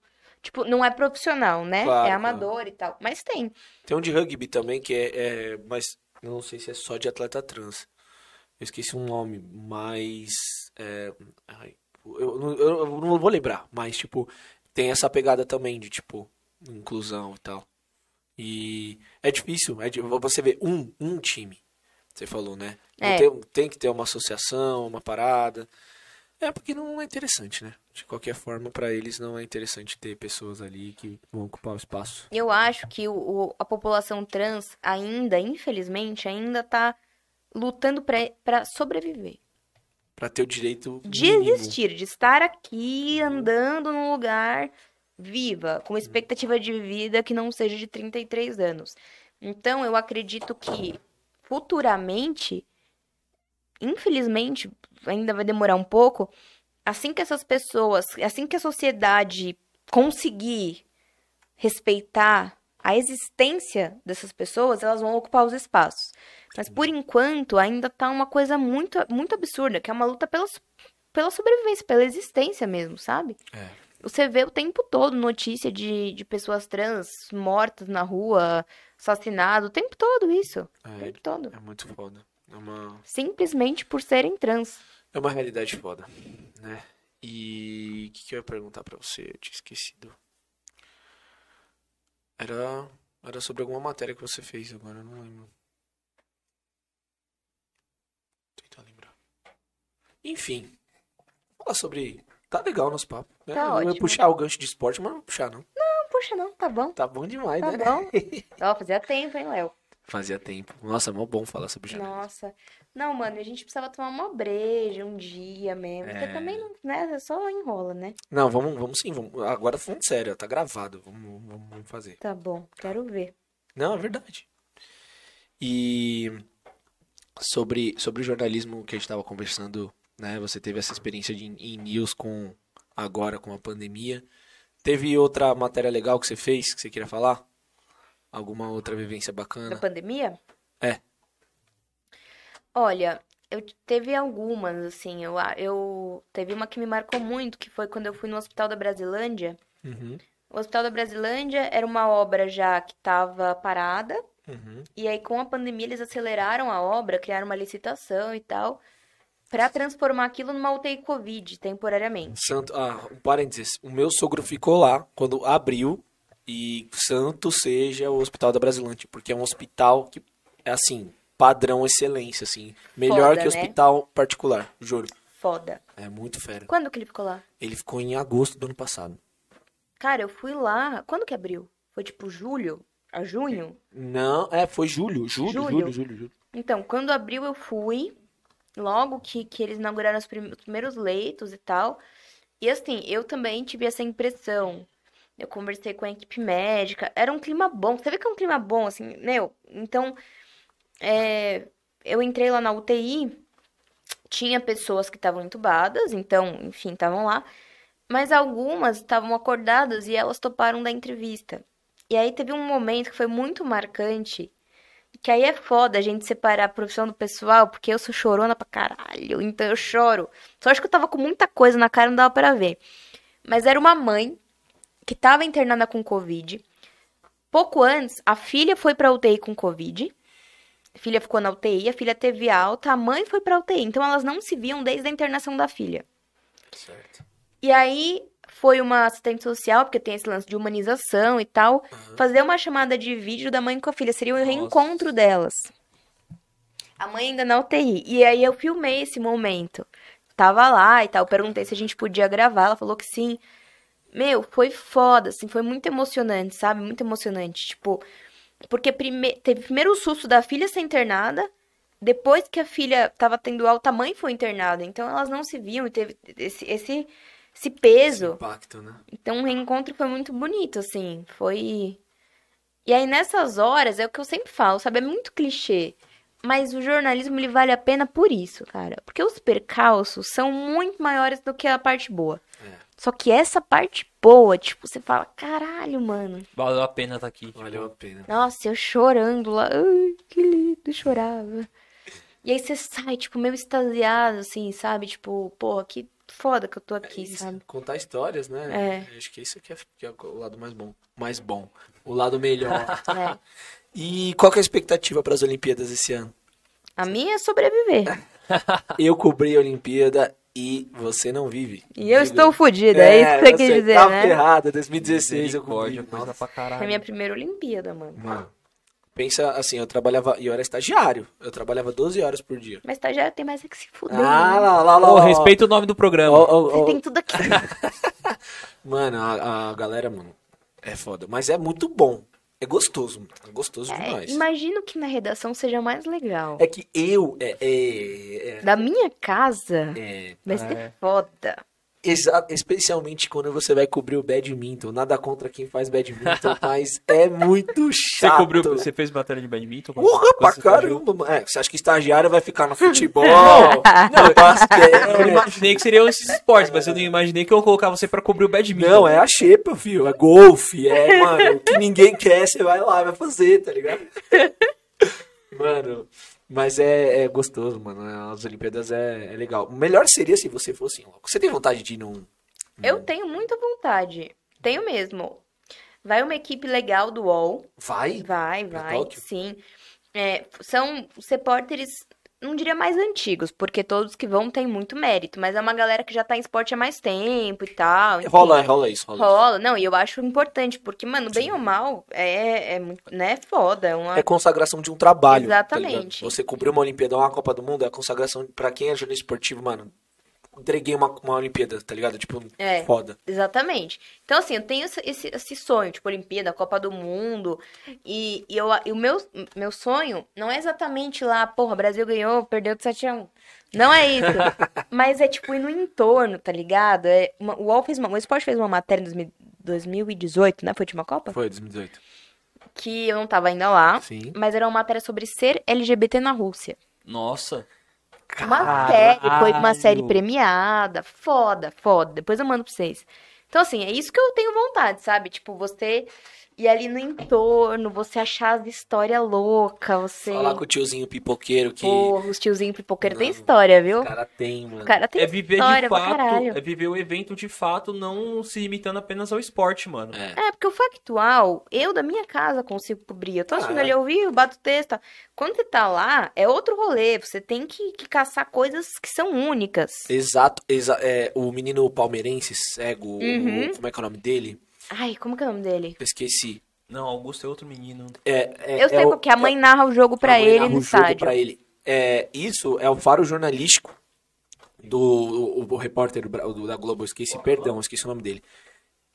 Tipo, não é profissional, né? Claro, é claro. amador e tal. Mas tem. Tem um de rugby também, que é, é- Mas não sei se é só de atleta trans. Eu esqueci um nome, mas. é, ai, eu, não- eu, eu não vou lembrar, mas, tipo, tem essa pegada também de, tipo, inclusão e tal. E é difícil, é di- você vê um, um time, você falou, né? É. Tem, tem que ter uma associação, uma parada. É porque não é interessante, né? De qualquer forma, pra eles não é interessante ter pessoas ali que vão ocupar o espaço. Eu acho que o- a população trans ainda, infelizmente, ainda tá lutando pra sobreviver. Pra ter o direito De mínimo. existir, de estar aqui andando num lugar viva, com expectativa de vida que não seja de 33 anos. Então, eu acredito que futuramente, infelizmente, ainda vai demorar um pouco, assim que essas pessoas, assim que a sociedade conseguir respeitar a existência dessas pessoas, elas vão ocupar os espaços. Mas por enquanto ainda tá uma coisa muito, muito absurda, que é uma luta pela, pela sobrevivência, pela existência mesmo, sabe? É. Você vê o tempo todo notícia de, de pessoas trans mortas na rua, assassinado, o tempo todo isso. O É, tempo todo. é muito foda. É uma, Simplesmente por serem trans. é uma realidade foda, né? E o que, que eu ia perguntar pra você? Eu tinha esquecido. Era, era sobre alguma matéria que você fez agora, eu não lembro. Tentar lembrar. Enfim, falar sobre. Tá legal nosso papo. Né? Tá eu ia puxar o gancho de esporte, mas não vou puxar, não. Não, puxa, não, tá bom. Tá bom demais, Tá né? bom. <laughs> Ó, fazia tempo, hein, Léo? Fazia tempo. Nossa, é mó bom falar sobre janeiro. Nossa. Não, mano, a gente precisava tomar uma breja um dia mesmo. Porque É. também, não, né, só enrola, né? Não, vamos, vamos sim. Vamos, agora falando sério, tá gravado. Vamos, vamos, vamos fazer. Tá bom, quero ver. Não, é verdade. E sobre, sobre o jornalismo que a gente estava conversando, né? Você teve essa experiência de, em news com agora com a pandemia. Teve outra matéria legal que você fez que você queria falar? Alguma outra vivência Da bacana? pandemia? É. Olha, eu teve algumas, assim, eu, eu teve uma que me marcou muito, que foi quando eu fui no Hospital da Brasilândia. Uhum, O Hospital da Brasilândia era uma obra já que estava parada, uhum. e aí com a pandemia eles aceleraram a obra, criaram uma licitação e tal, para transformar aquilo numa UTI Covid, temporariamente. Santo, ah, um parênteses. O meu sogro ficou lá quando abriu e santo seja o Hospital da Brasilante, porque é um hospital que é assim, padrão excelência, assim, melhor Foda, que né? hospital particular, juro. Foda. É muito fera. Quando que ele ficou lá? Ele ficou em agosto do ano passado. Cara, eu fui lá. Quando que abriu? Foi tipo julho? A junho? Não, é, foi julho, julho, Julho? julho, julho, julho. Então, quando abriu, eu fui. Logo que, que eles inauguraram os prim- os primeiros leitos e tal. E assim, eu também tive essa impressão. Eu conversei com a equipe médica. Era um clima bom. Você vê que é um clima bom, assim, meu. Então, é, eu entrei lá na UTI. Tinha pessoas que estavam entubadas, então, enfim, estavam lá. Mas algumas estavam acordadas e elas toparam da entrevista. E aí teve um momento que foi muito marcante. Que aí é foda a gente separar a profissão do pessoal, porque eu sou chorona pra caralho, então eu choro. Só acho que eu tava com muita coisa na cara, não dava pra ver. Mas era uma mãe que tava internada com Covid. Pouco antes, a filha foi pra UTI com Covid. A filha ficou na UTI, a filha teve alta, a mãe foi pra UTI. Então elas não se viam desde a internação da filha. Certo. E aí foi uma assistente social, porque tem esse lance de humanização e tal, fazer uma chamada de vídeo da mãe com a filha. Seria o reencontro delas. A mãe ainda na UTI. E aí eu filmei esse momento. Tava lá e tal, perguntei se a gente podia gravar, ela falou que sim. Meu, foi foda, assim, foi muito emocionante, sabe? Muito emocionante. Tipo, porque prime... teve primeiro o susto da filha ser internada, depois que a filha tava tendo alta, a mãe foi internada. Então elas não se viam e teve esse, esse, esse peso. Impacto, né? Então o reencontro foi muito bonito, assim. Foi. E aí nessas horas, é o que eu sempre falo, sabe? É muito clichê. Mas o jornalismo ele vale a pena por isso, cara. Porque os percalços são muito maiores do que a parte boa. É. Só que essa parte boa, tipo, você fala, caralho, mano. Valeu a pena estar aqui. Valeu a pena. Nossa, eu chorando lá. Ai, que lindo, chorava. E aí você sai, tipo, meio extasiado, assim, sabe? Tipo, porra, que foda que eu tô aqui, Isso, sabe? Contar histórias, né? É. Acho que isso que é, que é o lado mais bom. Mais bom. O lado melhor. <laughs> É. e qual que é a expectativa para as Olimpíadas esse ano? A minha é sobreviver. <laughs> Eu cobri a Olimpíada e você não vive. E eu Digo- estou fodida, é, isso que você quis dizer, tá né? ferrada. 2016 eu cobri. Coisa pra É a caralho. minha primeira Olimpíada, mano. Mano, pensa assim, eu trabalhava, e eu era estagiário, eu trabalhava 12 horas por dia. Mas estagiário tem mais é que se fuder. Ah, né? lá, lá, lá, lá. respeita o nome do programa. Ó, ó, Você ó. tem tudo aqui. <laughs> Mano, a, a galera, mano, é foda. Mas é muito bom. É gostoso, mano. É gostoso É, demais. imagino que na redação seja mais legal. É que eu, é, é, é, Da minha casa, é, vai ser É. foda. Exa- especialmente quando você vai cobrir o badminton. Nada contra quem faz badminton, <laughs> mas é muito Você chato. cobriu, você fez matéria de badminton? Porra, pra você caramba. É, você acha que estagiário vai ficar no <laughs> futebol, no <laughs> basquete? Eu imaginei que seriam esses esportes, mas eu não imaginei que eu ia colocar você pra cobrir o badminton. Não, é a xepa, filho. É golfe. É, mano, o que ninguém quer, você vai lá, vai fazer, tá ligado? Mano, mas é, é gostoso, mano. As Olimpíadas é, é legal. O melhor seria se você fosse em loco. Você tem vontade de ir num. Eu tenho muita vontade. Tenho mesmo. Vai uma equipe legal do UOL. Vai? Vai, vai, Tóquio? sim. É, são os repórteres, não diria mais antigos, porque todos que vão têm muito mérito, mas é uma galera que já tá em esporte há mais tempo e tal. enfim. Rola, rola isso, rola. Rola, não, e eu acho importante, porque, mano, bem ou mal, é, é muito, né, foda, é uma... É consagração de um trabalho. tá Exatamente. ligado? você cobriu uma Olimpíada uma Copa do Mundo, é consagração pra quem é jornalista esportivo, mano. Entreguei uma, uma Olimpíada, tá ligado? Tipo, É. foda. Exatamente. Então, assim, eu tenho esse, esse, sonho, tipo, Olimpíada, Copa do Mundo. E, e, eu, e o meu, meu sonho não é exatamente lá, porra, Brasil ganhou, perdeu de 7 a 1. Não é isso. <laughs> Mas é, tipo, ir no entorno, tá ligado? É, uma- o UOL fez uma, o Esporte fez uma matéria em 2000 2018, né? Foi a última Copa? Foi, 2018. que eu não tava ainda lá, Sim. mas era uma matéria sobre ser LGBT na Rússia. Nossa. Uma série, foi uma série premiada, foda, foda. Depois eu mando pra vocês. Então, assim, é isso que eu tenho vontade, sabe? Tipo, você ir ali no entorno, você achar as histórias loucas, você. Falar com o tiozinho pipoqueiro que Porra, os tiozinhos pipoqueiros tem Não, história, viu? o cara tem, mano. O cara tem É viver história de fato, é viver o evento de fato, não se limitando apenas ao esporte, mano. É. É, porque o factual, eu da minha casa consigo cobrir. Eu tô assistindo Ah, ali ao vivo, bato texto. Quando você tá lá, é outro rolê. Você tem que, que caçar coisas que são únicas. Exato, exa é, o menino palmeirense, cego, o- Uhum. como é que é o nome dele? Ai, como que é o nome dele? Eu esqueci. Não, Augusto é outro menino. É, é, Eu sei é o- porque a mãe narra o jogo pra a mãe ele narra no o jogo estádio. pra ele. É, isso é o faro jornalístico do o, o repórter do da Globo, eu esqueci, perdão, eu esqueci o nome dele.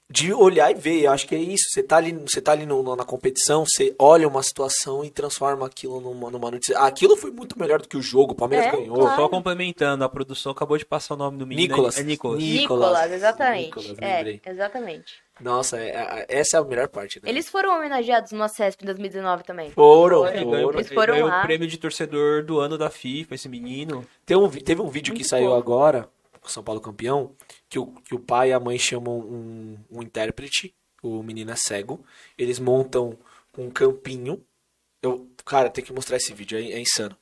De olhar e ver, eu acho que é isso. Você tá ali, você tá ali no- na competição, você olha uma situação e transforma aquilo numa, numa notícia. Ah, aquilo foi muito melhor do que o jogo, o Palmeiras É, ganhou. claro. Só complementando, a produção acabou de passar o nome do menino. Nicolas. É Nicolas. Ni- Nicolas, Nicolas, exatamente. Nicolas, é, exatamente. Nossa, é- é- essa é a melhor parte. Né? Eles foram homenageados no ACESP em 2019 também. foram, ganhou, foram. Eles foram ganhou lá. o prêmio de torcedor do ano da FIFA, esse menino. Tem um teve um vídeo que Muito saiu bom. agora, com São Paulo campeão, que o, que o pai e a mãe chamam um, um intérprete, o menino é cego, eles montam um campinho. Eu, cara, tem que mostrar esse vídeo, é, é insano.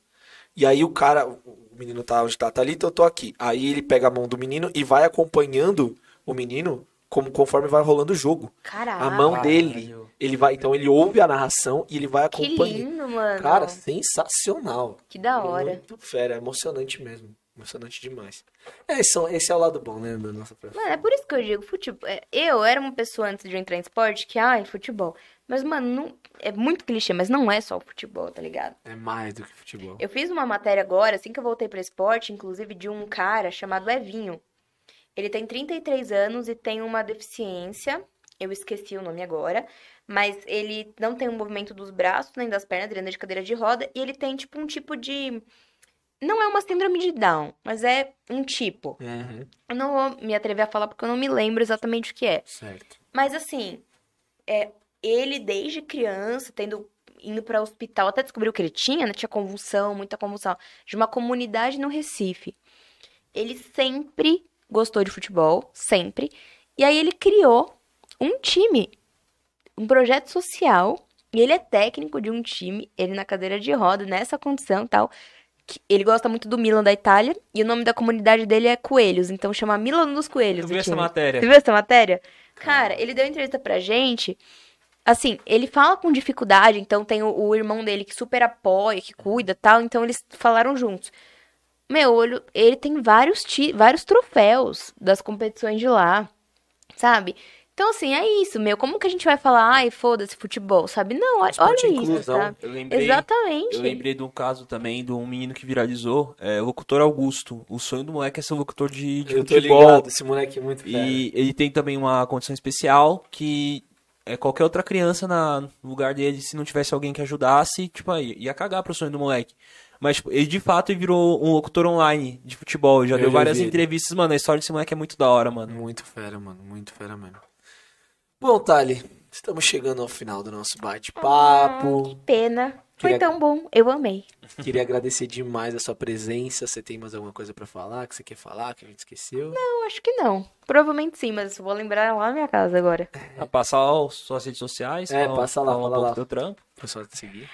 E aí o cara, o menino tá onde tá, tá ali, então eu tô aqui. Aí ele pega a mão do menino e vai acompanhando o menino como conforme vai rolando o jogo. A mão Caralho. dele, ele vai, então ele ouve a narração e ele vai Que acompanhando. lindo, mano. Cara, sensacional. que da hora. Muito fera, é emocionante mesmo. Emocionante demais. É, são, esse é o lado bom, né, da nossa profissão. Mano, é por isso que eu digo, futebol. é, Eu era uma pessoa antes de eu entrar em esporte que, ai, futebol. Mas, mano, não, é muito clichê, mas não é só o futebol, tá ligado? É mais do que futebol. Eu fiz uma matéria agora, assim que eu voltei pra esporte, inclusive de um cara chamado Evinho. Ele tem 33 anos e tem uma deficiência, eu esqueci o nome agora, mas ele não tem o movimento dos braços nem das pernas, ele anda de cadeira de roda e ele tem tipo um tipo de não é uma síndrome de Down, mas é um tipo. Uhum, Eu não vou me atrever a falar porque eu não me lembro exatamente o que é. certo. Mas assim, é, ele desde criança, tendo indo para hospital, até descobriu que ele tinha, né? Tinha convulsão, muita convulsão, de uma comunidade no Recife. Ele sempre gostou de futebol, sempre. E aí ele criou um time, um projeto social, e ele é técnico de um time, ele na cadeira de roda, nessa condição e tal. Ele gosta muito do Milan da Itália, e o nome da comunidade dele é Coelhos, então chama Milan dos Coelhos. Eu o vi essa matéria. Você viu essa matéria? Cara, ele deu entrevista pra gente. Assim, ele fala com dificuldade, então tem o, o irmão dele que super apoia, que cuida e tal, então eles falaram juntos. Meu, olho, ele tem vários, ti, vários troféus das competições de lá, sabe? Então, assim, é isso, meu. Como que a gente vai falar, ai, foda-se futebol, sabe? Não, olha, olha isso, inclusão. sabe? Eu lembrei, Exatamente. eu lembrei de um caso também de um menino que viralizou, é, o locutor Augusto. O sonho do moleque é ser locutor de, de Eu tô futebol. ligado, esse moleque é muito fera. E ele tem também uma condição especial que é qualquer outra criança na, no lugar dele, se não tivesse alguém que ajudasse, tipo, aí, ia cagar pro sonho do moleque. Mas tipo, ele de fato virou um locutor online de futebol. Já Eu deu já várias vi entrevistas, mano. A história desse moleque é muito da hora, mano. Muito fera, mano. Muito fera mesmo. Bom, Thali, estamos chegando ao final do nosso bate-papo. Pena. Foi Queria- tão bom. Eu amei. Queria agradecer demais a sua presença. Você tem mais alguma coisa pra falar que você quer falar, que a gente esqueceu? Eu acho que não. Provavelmente sim, mas vou lembrar lá na minha casa agora. A passar as suas redes sociais. É, fala- passa lá, fala um fala lá. do trampo. Pessoal, te seguir.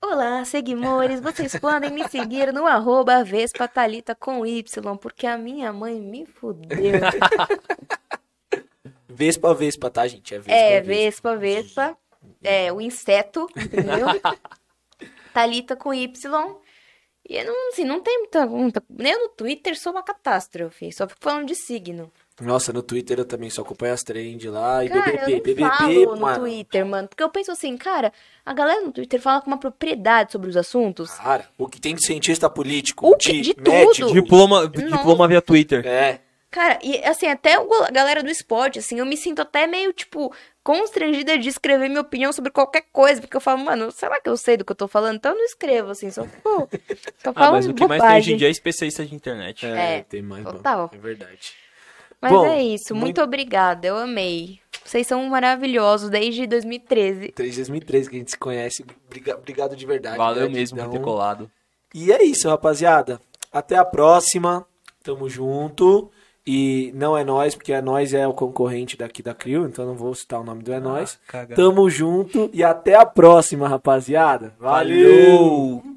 Olá, seguidores, vocês podem me seguir no arroba Vespa Thalita com Y, porque a minha mãe me fudeu. <laughs> Vespa, Vespa, tá, gente? É Vespa, É, Vespa, Vespa, é, o inseto, entendeu? <laughs> Thalita com Y. E eu não, assim, não tem muita, muita... Nem no Twitter sou uma catástrofe, só fico falando de signo. Nossa, no Twitter eu também só acompanho as trends lá. E Cara, BBB, eu nem BBB, falo no mano. Twitter, mano, porque eu penso assim, cara, a galera no Twitter fala com uma propriedade sobre os assuntos. Cara, o que tem de cientista político, O que- de, de médico. tudo. Diploma, diploma via Twitter. É, Cara, e assim, até a galera do esporte, assim, eu me sinto até meio, tipo, constrangida de escrever minha opinião sobre qualquer coisa, porque eu falo, mano, será que eu sei do que eu tô falando? Então eu não escrevo, assim, só, pô, só Ah, falo mas o que mais tem bobagem. hoje em dia é especialista de internet. é, É, tem mais, total. mano. É verdade. Mas Bom, é isso, muito, muito- obrigada, eu amei. Vocês são maravilhosos desde 2013. Desde 2013 que a gente se conhece. Briga- Obrigado de verdade. Valeu gratidão. mesmo por ter colado. E é isso, rapaziada. Até a próxima. Tamo junto. E não é nós, porque é nós é o concorrente daqui da Crio, então não vou citar o nome do é nós. caga. Tamo junto e até a próxima, rapaziada. Valeu! Valeu!